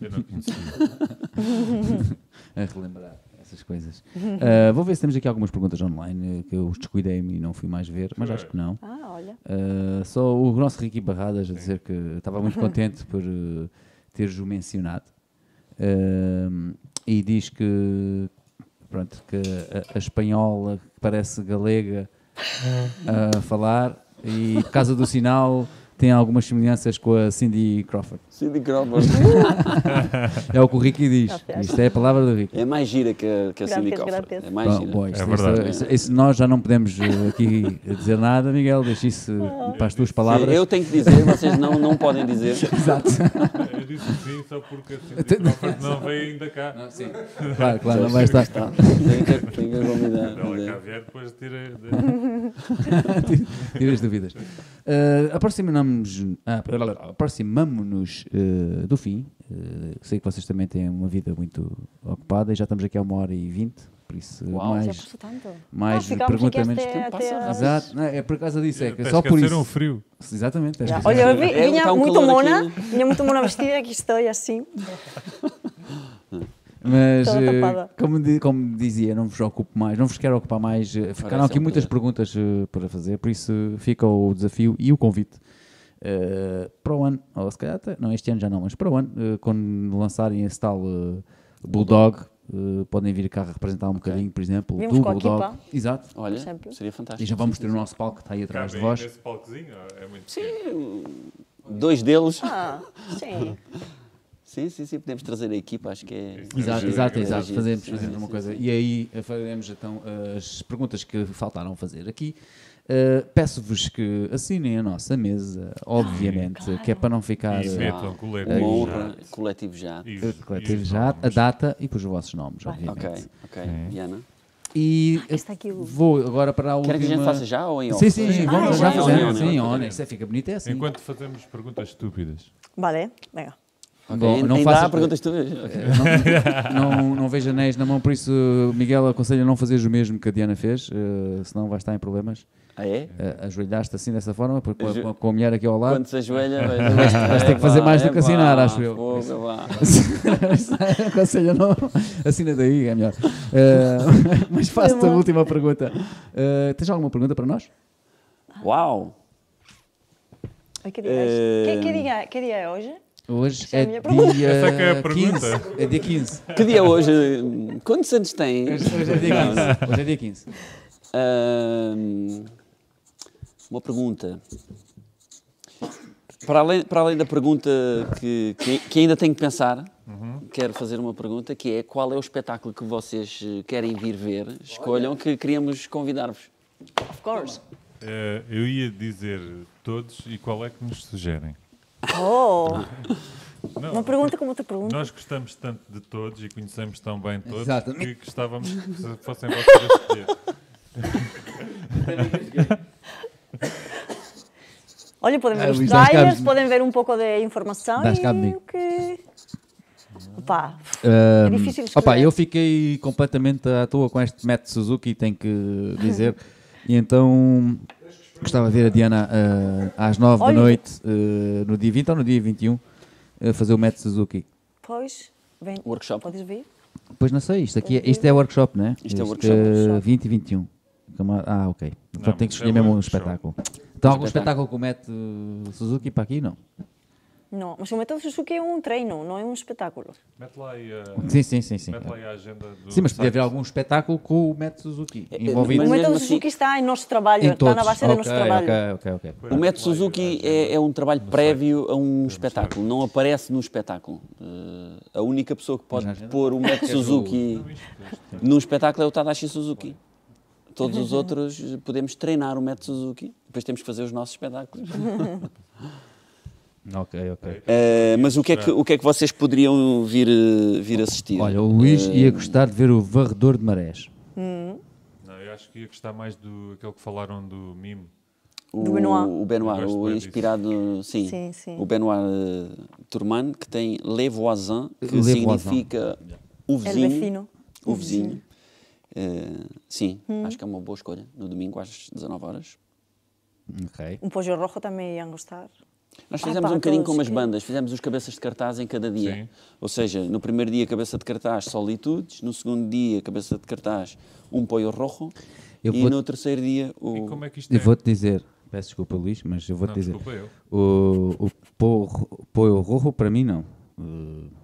Eu não conhecia. [laughs] A relembrar essas coisas. Eh, vou ver se temos aqui algumas perguntas online, eh, que eu descuidei-me e não fui mais ver, mas acho que não. Ah, olha. Uh, só o nosso Ricky Barradas a dizer que estava muito [laughs] contente por uh, teres-o mencionado Uh, e diz que pronto que a, a espanhola que parece galega a [laughs] falar e por causa do sinal tem algumas semelhanças com a Cindy Crawford. Cindy Crawford. [laughs] é o que o Ricky diz. Isto é a palavra do Ricky. É mais gira que a, que a Cindy Crawford. É mais gira. Bom, isto, é verdade. Isto, isto, nós já não podemos eh, aqui [laughs] dizer nada, Miguel. Deixa isso para as tuas palavras. Eu tenho que dizer, vocês não, não podem dizer. [laughs] Exato. Eu disse sim só porque a Cindy Crawford não veio ainda cá. Não, sim. Claro, claro, não vai estar. Que, tem que convidar. Ela cá vier, depois tira. Tira as dúvidas. Uh, Aproximamos-nos ah, aproximamo-nos uh, do fim. Uh, sei que vocês também têm uma vida muito ocupada e já estamos aqui a uma hora e vinte. Por isso, Uau, mais, mais ah, perguntas menos tempo. Exato, não, é por causa disso. É, que só por isso. um frio. Exatamente. Yeah. Olha, eu vi, é, vinha, muito mona, vinha muito mona vestida, aqui [laughs] estou assim. Mas, como, como dizia, não vos ocupo mais, não vos quero ocupar mais. Ficaram aqui muitas perguntas para fazer, por isso fica o desafio e o convite. Para o ano, ou se calhar até, não, este ano já não, mas para o ano, quando lançarem esse tal Bulldog, podem vir cá representar um okay. bocadinho, por exemplo, Vimos do Bulldog. Exato. Olha, seria fantástico. E já vamos ter o nosso palco que está aí atrás Cabe de vós. Esse palcozinho é muito Sim, dois deles. Ah, sim. [laughs] Sim, sim, sim, podemos trazer a equipa, acho que é. Exato, exato, exato. Fazemos, fazemos uma coisa. E aí eh, faremos então as perguntas que faltaram fazer aqui. Uh, Peço-vos que assinem a nossa mesa, obviamente, claro. que é para não ficar. E metam coletivo, uh, honra, coletivo já. Os, coletivo já, a data e depois os vossos nomes, obviamente. Ok, ok. É. Diana? E vou agora para a última... Quer que a gente faça já ou em off? Sim, sim, sim vamos ah, já fazer. Sim, on, isso fica bonito, é assim. Enquanto fazemos perguntas estúpidas. Vale, venga. Okay. Bom, não faça perguntas tu [laughs] okay. não, não, não vejo anéis na mão, por isso Miguel aconselha não fazeres o mesmo que a Diana fez, uh, senão vais estar em problemas. Ah, é? Uh, ajoelhaste assim dessa forma, porque com, a, com a mulher aqui ao lado. Quando se ajoelha, vais, vais ter que fazer mais do que assinar, acho eu. [laughs] Aconselho não, assina daí, é melhor. Uh, [laughs] mas faço-te a última pergunta. Uh, tens alguma pergunta para nós? Uau! Que dia, é, que, que, dia, que dia é hoje? Hoje é, é dia Essa é, é a pergunta. 15. É dia 15. Que dia é hoje? Quantos anos tem? Hoje, hoje é dia 15. Hoje é dia 15. Um, uma pergunta. Para além, para além da pergunta que, que, que ainda tenho que pensar, uhum. quero fazer uma pergunta que é qual é o espetáculo que vocês eh, querem vir ver? Escolham que queríamos convidar-vos. Of course. Uh, eu ia dizer todos e qual é que nos sugerem? Oh! Não, Uma pergunta como outra pergunta. Nós gostamos tanto de todos e conhecemos tão bem todos Exatamente. que gostávamos que fossem vocês a escolher. [laughs] Olha, podem ver ah, os trailers, podem ver um pouco de informação e o que... Opa, um, é difícil escolher. Opa, eu fiquei completamente à toa com este Matt Suzuki, tenho que dizer. [laughs] e então Gostava de ver a Diana uh, às 9 Olha. da noite, uh, no dia 20 ou no dia 21, uh, fazer o Met Suzuki. Pois, vem. Workshop. Podes vir? Pois não sei, isto aqui é, isto é workshop, não é? Isto é workshop. Uh, 20 e 21. Ah, ok. Então tem que escolher é mesmo um espetáculo. Então algum espetáculo com o Met Suzuki para aqui, não? Não, mas o Método Suzuki é um treino, não é um espetáculo. Mete lá aí a, sim, sim, sim, sim. Mete lá aí a agenda do Sim, mas podia haver algum espetáculo com o Método Suzuki é, envolvido. O Método Suzuki está em nosso trabalho, em está na base okay, do nosso trabalho. Okay, okay, o Método Suzuki é, é, um trabalho prévio a um espetáculo, não aparece no espetáculo. Uh, a única pessoa que pode pôr o [laughs] Método Suzuki num espetáculo é o Tadashi Suzuki. Todos os [laughs] outros podemos treinar o Método Suzuki, depois temos que fazer os nossos espetáculos. [laughs] Ok, ok. Uh, mas o que, é que, o que é que vocês poderiam vir, eh, vir assistir? Olha, o Luís uh, ia gostar de ver o Varredor de Marés. Hum. Não, eu acho que ia gostar mais do aquele que falaram do mime. O, do Benoit. O Benoit, o inspirado, sim, sim, sim. O Benoit uh, Tourman, que tem Le Voisin, que Le significa Voisin. o vizinho. O vizinho. Uh, sim, hum. acho que é uma boa escolha. No domingo às 19 horas. Ok. Um Pojo Rojo também iam gostar. Nós fizemos ah, pá, um bocadinho como as bandas, fizemos os cabeças de cartaz em cada dia. Sim. Ou seja, no primeiro dia cabeça de cartaz Solitudes, no segundo dia cabeça de cartaz Um Poio Rojo eu e no terceiro dia o... E como é que isto Eu é? vou-te dizer, peço desculpa Luís, mas eu vou-te dizer. O, o Poio Rojo para mim não. Uh,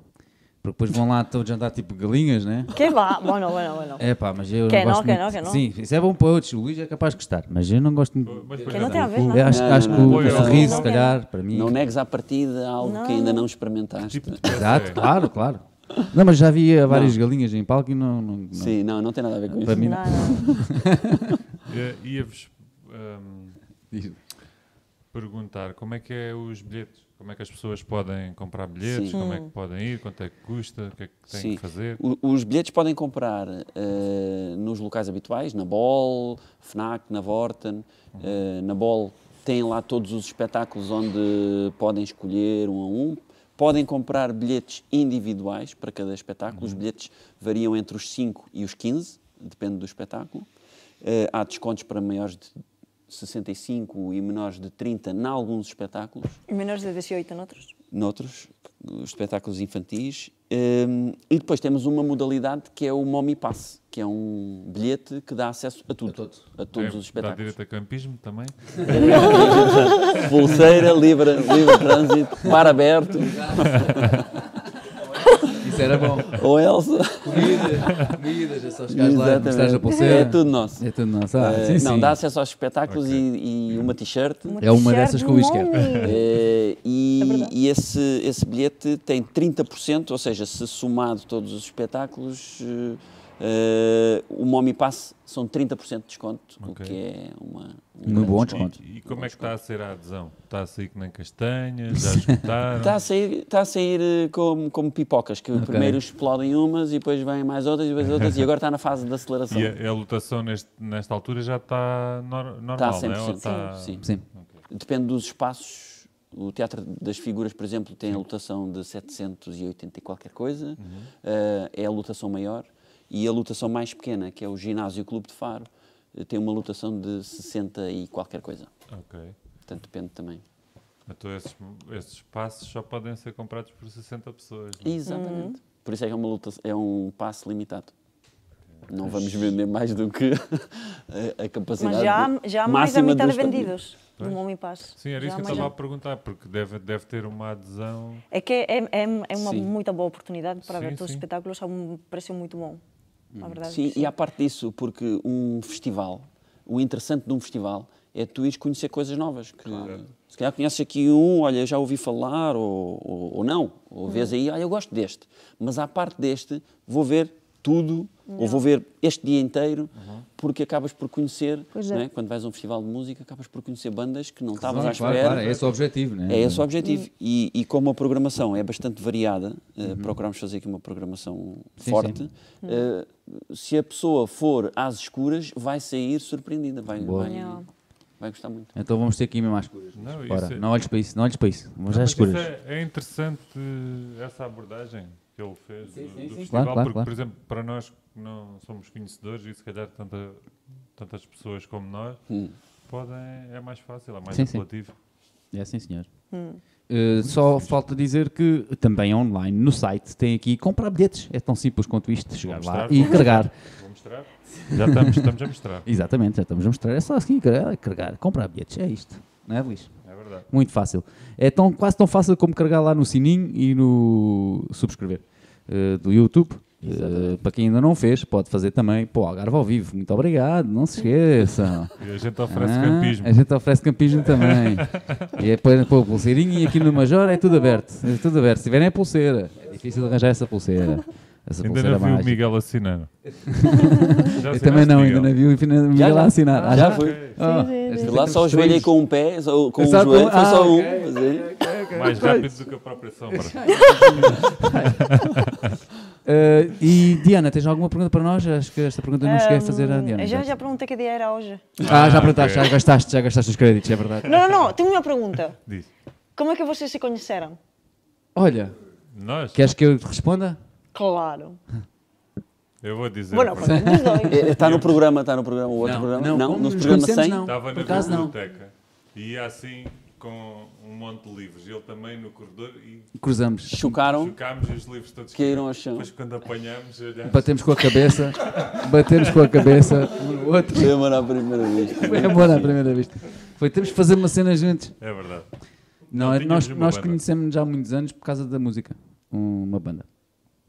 porque depois vão lá todos jantar tipo galinhas, né? Que vá, bueno, bueno, bueno. É pá, mas eu Que não não, gosto que muito. não, que não. Sim, isso é bom para outros, o Luís é capaz de gostar, mas eu não gosto muito. Mas, Que não tem a ver, Eu não. acho, Não, acho não, que o, sorriso, se calhar, para mim. Não negues à partida algo Não. que ainda não experimentaste. tipo de peça Exato, é- claro, claro. Não, mas já havia várias galinhas em palco e não. não, não. Sim, não, não tem nada a ver com Para isso. mim Não. [laughs] Eh, Ia-vos Diz. perguntar como é que é os bilhetes, como é que as pessoas podem comprar bilhetes, Sim. como é que podem ir, quanto é que custa, o que é que têm Sim. que fazer. O- Os bilhetes podem comprar eh, nos locais habituais, na Bol, FNAC, na Vorten. Eh, na Bol tem lá todos os espetáculos onde podem escolher um a um. Podem comprar bilhetes individuais para cada espetáculo. Os bilhetes variam entre os 5 e os 15, depende do espetáculo. Eh, há descontos para maiores de 65 e menores de 30 em alguns espetáculos E menores de 18 noutros? noutros os espetáculos infantis. Hum, e depois temos uma modalidade que é o Mommy Pass, que é um bilhete que dá acesso a tudo, a, todos É, os Dá espetáculos. direito a campismo também. [laughs] Pulseira, livre, livre trânsito, mar aberto, [laughs] Isso era bom. ou Elsa. Comida, comidas, é só chegares lá e mostrares a pulseira. É tudo nosso. É tudo nosso. Ah, Eh, sim, não, sim. dá acesso aos espetáculos e, e uma t-shirt. É uma dessas que o Luís quer. Eh, e É verdade. e esse, esse bilhete tem 30%, ou seja, se somado todos os espetáculos, eh, o Mommy Pass são 30% de desconto, o Ok. que é uma, um grande bom desconto. desconto. E, e como é que está a ser a adesão? Está a sair que nem castanhas? Já escutaram? [laughs] Está a sair, está a sair eh, como, como pipocas, que primeiro explodem umas e depois vêm mais outras e depois outras, e agora está na fase de aceleração. [laughs] E a, a lotação neste, nesta altura já está nor- normal, Está a não é? 100%. está- Sim. Sim. Depende dos espaços. O Teatro das Figuras, por exemplo, tem a lotação de 780 e qualquer coisa, Uhum. eh, é a lotação maior, e a lotação mais pequena, que é o Ginásio Clube de Faro, eh, tem uma lotação de 60 e qualquer coisa. Ok. Portanto, depende também. Então esses, esses espaços só podem ser comprados por 60 pessoas. não é? Exatamente. Por isso é que é, uma luta, é um passe limitado. Não vamos vender mais do que [laughs] a, a capacidade Mas já, há- já há mais da metade vendidos do Mommy Pass. Sim, era Já isso que eu estava a perguntar, porque deve, deve ter uma adesão. É que é, é, é uma Sim. muito boa oportunidade para Sim, ver todos os espetáculos a um preço muito bom. Na verdade. Sim, e à parte disso, porque um festival, o interessante de um festival é tu ires conhecer coisas novas. Que, Se calhar conheces aqui um, olha, já ouvi falar, ou, ou, ou não. Ou vês aí, olha, eu gosto deste. Mas à parte deste, vou ver tudo, ou vou ver este dia inteiro, porque acabas por conhecer, é. não é? quando vais a um festival de música, acabas por conhecer bandas que não estavas Claro, à espera. claro, claro, é esse o objetivo, né? É esse o objetivo. E, e como a programação é bastante variada, eh, Uhum. procuramos fazer aqui uma programação Sim, forte, eh, se a pessoa for às escuras, vai sair surpreendida, vai, vai, vai gostar muito. Então vamos ter que ir mesmo às escuras. Não, é- não olhes para isso, não olhes para isso. Vamos Não, às escuras. é, é interessante essa abordagem que ele fez do, do festival, Claro, claro, porque, claro. por exemplo, para nós que não somos conhecedores e se calhar tanta, tantas pessoas como nós, Hum. podem, é mais fácil, é mais Sim, sim. apelativo. É sim, senhor. Uh, só falta dizer que também online no site tem aqui comprar bilhetes. É tão simples quanto isto, chegar Vou lá mostrar, e carregar. [laughs] Vou mostrar? Já estamos, estamos a mostrar. [laughs] Exatamente, já estamos a mostrar. É só assim, carregar, carregar, comprar bilhetes. É isto, não é, Luís? Verdade. Muito fácil. É tão, quase tão fácil como carregar lá no sininho e no subscrever uh, do YouTube. Uh, para quem ainda não fez, pode fazer também. Pô, Algarve ao vivo, muito obrigado, não se esqueçam. E a gente oferece Ah, campismo. A gente oferece campismo também. [laughs] e é depois pô, pulseirinha e aqui no Major é tudo aberto. É tudo aberto. Se tiverem a pulseira, é difícil arranjar essa pulseira. Essa [laughs] Ainda não vi o. Miguel assinar. Já Eu também não, ainda Miguel? não vi o Miguel Já, lá já. assinar. Ah, Já já? foi. Ok. Ah, Sim, sim, esta sim. Lá só três. com um pé, só com um Só com- joelho, foi ah, só um. ok, mas aí- Mais rápido do que a própria sombra. Uh, [laughs] e Diana, tens alguma pergunta para nós? Acho que esta pergunta eu não cheguei a fazer à Hum, Diana. Já, já perguntei que dia era hoje. Ah, já Ah, perguntaste, ok. já gastaste, já gastaste os créditos, é verdade. Não, não, não. Tenho uma pergunta. Diz. Como é que vocês se conheceram? Olha, Nós? queres que eu te responda? Claro. Eu vou dizer. Bueno, Está no programa, está no programa, o outro programa? Não, no nos programa conhecemos, 100. não. Estava Por na acaso não. biblioteca e ia assim com um monte de livros. Ele também no corredor e Cruzamos. Chocaram, chocámos e os livros todos caíram ao chão. Depois quando apanhamos, olhamos. [laughs] Batemos com a cabeça, batemos com a cabeça um no outro. Foi amor à primeira vez. Foi amor à primeira vista. Foi, temos que fazer uma cena juntos. É verdade. Não, Não, é- nós, nós banda. conhecemos já há muitos anos por causa da música. Uma banda.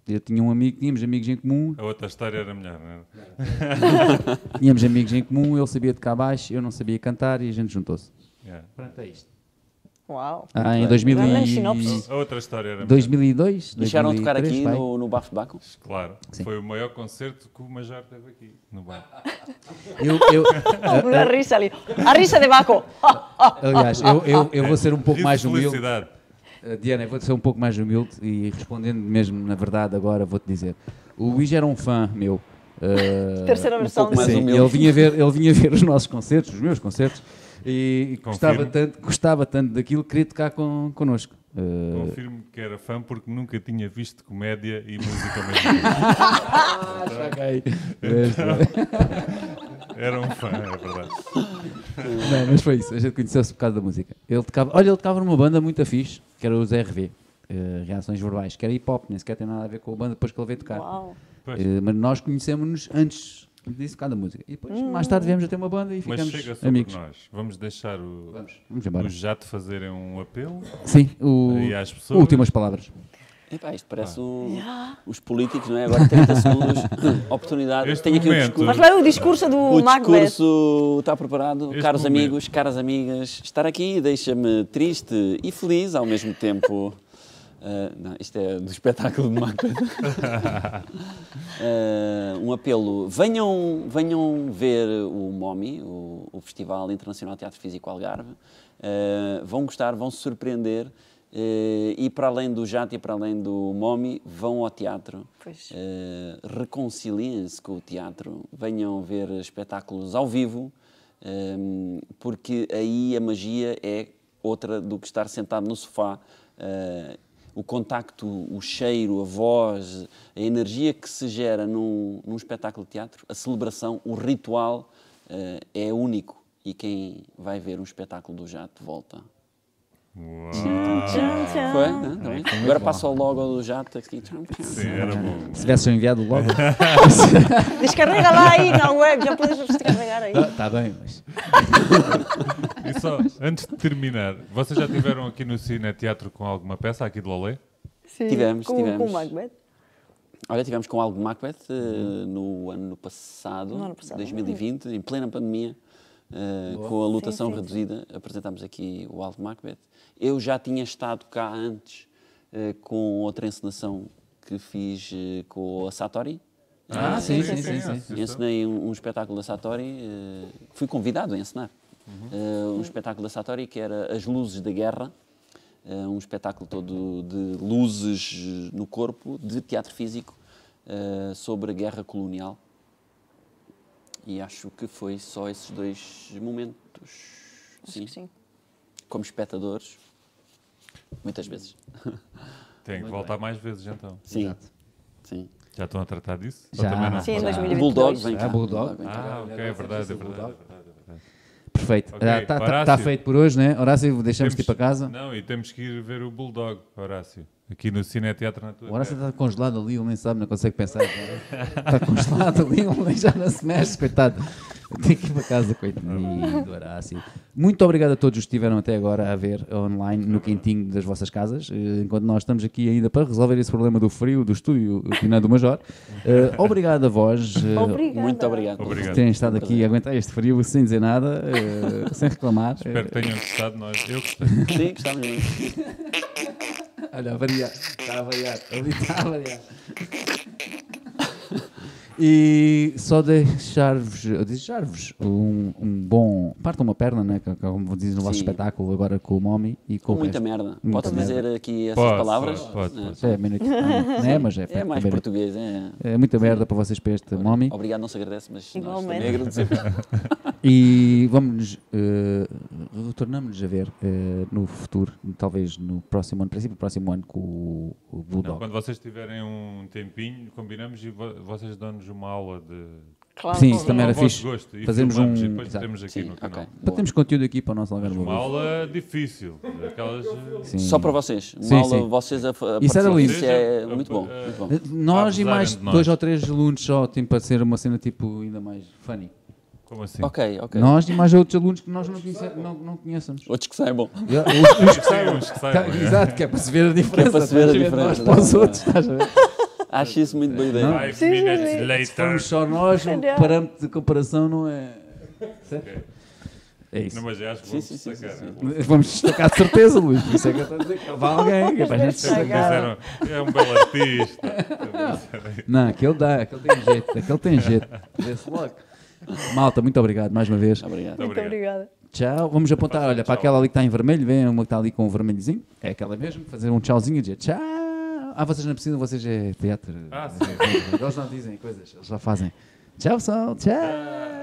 Eu tinha um amigo, tínhamos amigos em comum. A outra história era melhor, não era? [laughs] tínhamos amigos em comum, ele sabia tocar baixo, eu não sabia cantar e a gente juntou-se. Yeah. Pronto, é isto. Uau. Ah, em 2000 e... A outra história era 2002. Deixaram de tocar aqui no, no Bafo de Baco? Claro. Sim. Foi o maior concerto que o Major teve aqui no Baco. [laughs] Eu, eu, [laughs] a, a, risa ali. A risa de Baco. Aliás, eu, eu, eu vou ser um pouco mais humilde. Uh, Diana, eu vou ser um pouco mais humilde e respondendo mesmo na verdade agora vou-te dizer. O Luís era um fã meu. Uh, Terceira versão. Um mais sim, ele vinha ver, ele vinha ver os nossos concertos, os meus concertos e gostava tanto, gostava tanto daquilo que queria tocar con, connosco. Uh... Confirmo que era fã porque nunca tinha visto comédia e música mesmo. [laughs] [laughs] era um fã, é verdade. Não, mas foi isso, a gente conheceu-se por causa da música. Ele tocava, olha, ele tocava numa banda muito fixe, que era os RV, uh, eh, Reações Verbais, que era hip hop, nem sequer tem nada a ver com a banda depois que ele veio tocar. Uh, mas nós conhecemos-nos antes disse cada música. E depois, hum. mais tarde, viemos a ter uma banda e ficamos Mas chega amigos. nós. Vamos deixar o, Vamos. Vamos o Jato fazerem um apelo? Sim, o, às pessoas. últimas palavras. Epá, isto parece um, os políticos, não é? Agora 30 [laughs] segundos, oportunidade. Este Tenho aqui momento, o discurso. Mas vai o discurso do O discurso está preparado. Este Caros momento. amigos, caras amigas, estar aqui deixa-me triste e feliz ao mesmo tempo. Uh, [laughs] não, isto é do espetáculo de Macbeth. uh, [laughs] um apelo. Venham, venham ver o MOMI, o, o Festival Internacional de Teatro Físico Algarve. Uh, vão gostar, vão se surpreender. E para além do jato e para além do MOMI, vão ao teatro. reconciliem-se com o teatro. Venham ver espetáculos ao vivo. porque aí a magia é outra do que estar sentado no sofá o contacto, o cheiro, a voz, a energia que se gera num, num espetáculo de teatro, a celebração, o ritual é único. E quem vai ver um espetáculo do Jato volta. Uau. Foi? Não, é, Agora passa o logo do jato aqui. Sim, era bom. Se tivesse enviado o logo. [laughs] Descarrega lá aí na web, já podes descarregar aí. Está ah, bem, mas. E só, antes de terminar, vocês já tiveram aqui no Cine Teatro com alguma peça aqui de Lolé? Sim, tivemos, com, tivemos. Com Macbeth? Olha, tivemos com algo de Macbeth uh, no ano passado, no ano passado 2020, em plena pandemia. Uh, com a lotação sim, sim, reduzida, apresentámos aqui o Alto Macbeth. Eu já tinha estado cá antes uh, com outra encenação que fiz uh, com a Satori. Ah, sim, sim, sim. sim, sim. Encenei um, um, espetáculo da Satori, fui convidado a encenar. Uhum. um espetáculo da Satori que era As Luzes da Guerra, um espetáculo todo de luzes no corpo, de teatro físico, sobre a guerra colonial. E acho que foi só esses dois momentos. Sim. sim. Como espectadores, muitas vezes. Tem que voltar bem. mais vezes então. Sim. Exato. Sim. Já estão a tratar disso? Já. Sim, em 2022. Bulldog vem cá. Ah, Bulldog. Ah, ok, é verdade, é verdade. Perfeito. Está okay. tá, tá, tá feito por hoje, né? Horácio, deixamos te ir para casa. Não, e temos que ir ver o Bulldog, Horácio. Aqui no Cine Teatro na tua. O Horácio está congelado ali, ele nem sabe, não consegue pensar. está congelado ali, ele já não se mexe, coitado. Tem que ir para casa, coitadinho do Horácio. Muito obrigado a todos os que estiveram até agora a ver online no quentinho das vossas casas, eh, enquanto nós estamos aqui ainda para resolver esse problema do frio do estúdio final do Major. Uh, obrigado a vós. Uh, Muito obrigado. obrigado. Por terem estado aqui a aguentar este frio sem dizer nada, uh, sem reclamar. Espero que tenham gostado. Nós. Eu gostei. Sim, gostamos muito. [laughs] Olha, a variar. Está a variar. Ali está a variar. E só deixar-vos deixar um, um bom. Parta uma perna, né? Como dizem no vosso Sim. espetáculo, agora com o Momi e com, muita merda. Muita Posso dizer aqui essas pode, palavras? Pode, pode. É, minuto. Ah, não é, mas é, [laughs] é mais português. É. é muita merda para vocês para este Momi. Obrigado, não se agradece, mas nós também agradecemos. [laughs] e vamos uh, retornamos-nos a ver uh, no futuro, talvez no próximo ano, princípio do próximo ano, com o, o Bulldog. Não, quando vocês tiverem um tempinho, combinamos e vo vocês dão-nos uma aula de. Claro, Sim, isso também era fixe. Gosto, Fazemos um. E depois temos aqui Sim, no canal. Okay. Para termos conteúdo aqui para o nosso Algarve. Uma aula difícil. Aquelas... Sim. Só para vocês. Uma sim, aula, sim. vocês a, a Isso era lindo. Isso é muito bom. Muito bom. Nós e mais dois ou três alunos só, tipo, para ser uma cena tipo ainda mais funny. Como assim? Ok, ok. Nós e mais outros alunos que nós não, conhece, não, não conhecemos. Outros que saibam. [laughs] Os, os que saibam. Que saibam. Exato, que é para se ver a diferença. Que é para se ver a diferença. Nós para os outros, estás a ver? Acho isso muito boa ideia. Five minutes later. Se formos só nós, o parâmetro de comparação não é. Certo? É isso. Não, mas acho que vamos destacar. Sim, sim, Vamos destacar de certeza, Luís. Por isso é que eu estou a dizer que vai alguém. Que é para a gente destacar. é um belo artista. Não, aquele dá, aquele tem jeito, aquele tem jeito. Vê-se logo. Malta, muito obrigado mais uma vez. Obrigado. Muito obrigada. Tchau. Vamos apontar, olha, para aquela ali que está em vermelho, vem uma que está ali com o vermelhozinho. É aquela mesmo. Fazer um tchauzinho e dizer tchau. Ah, vocês não precisam, vocês é teatro. Ah, sim. Eles não dizem coisas, eles só fazem. Tchau, pessoal. Tchau.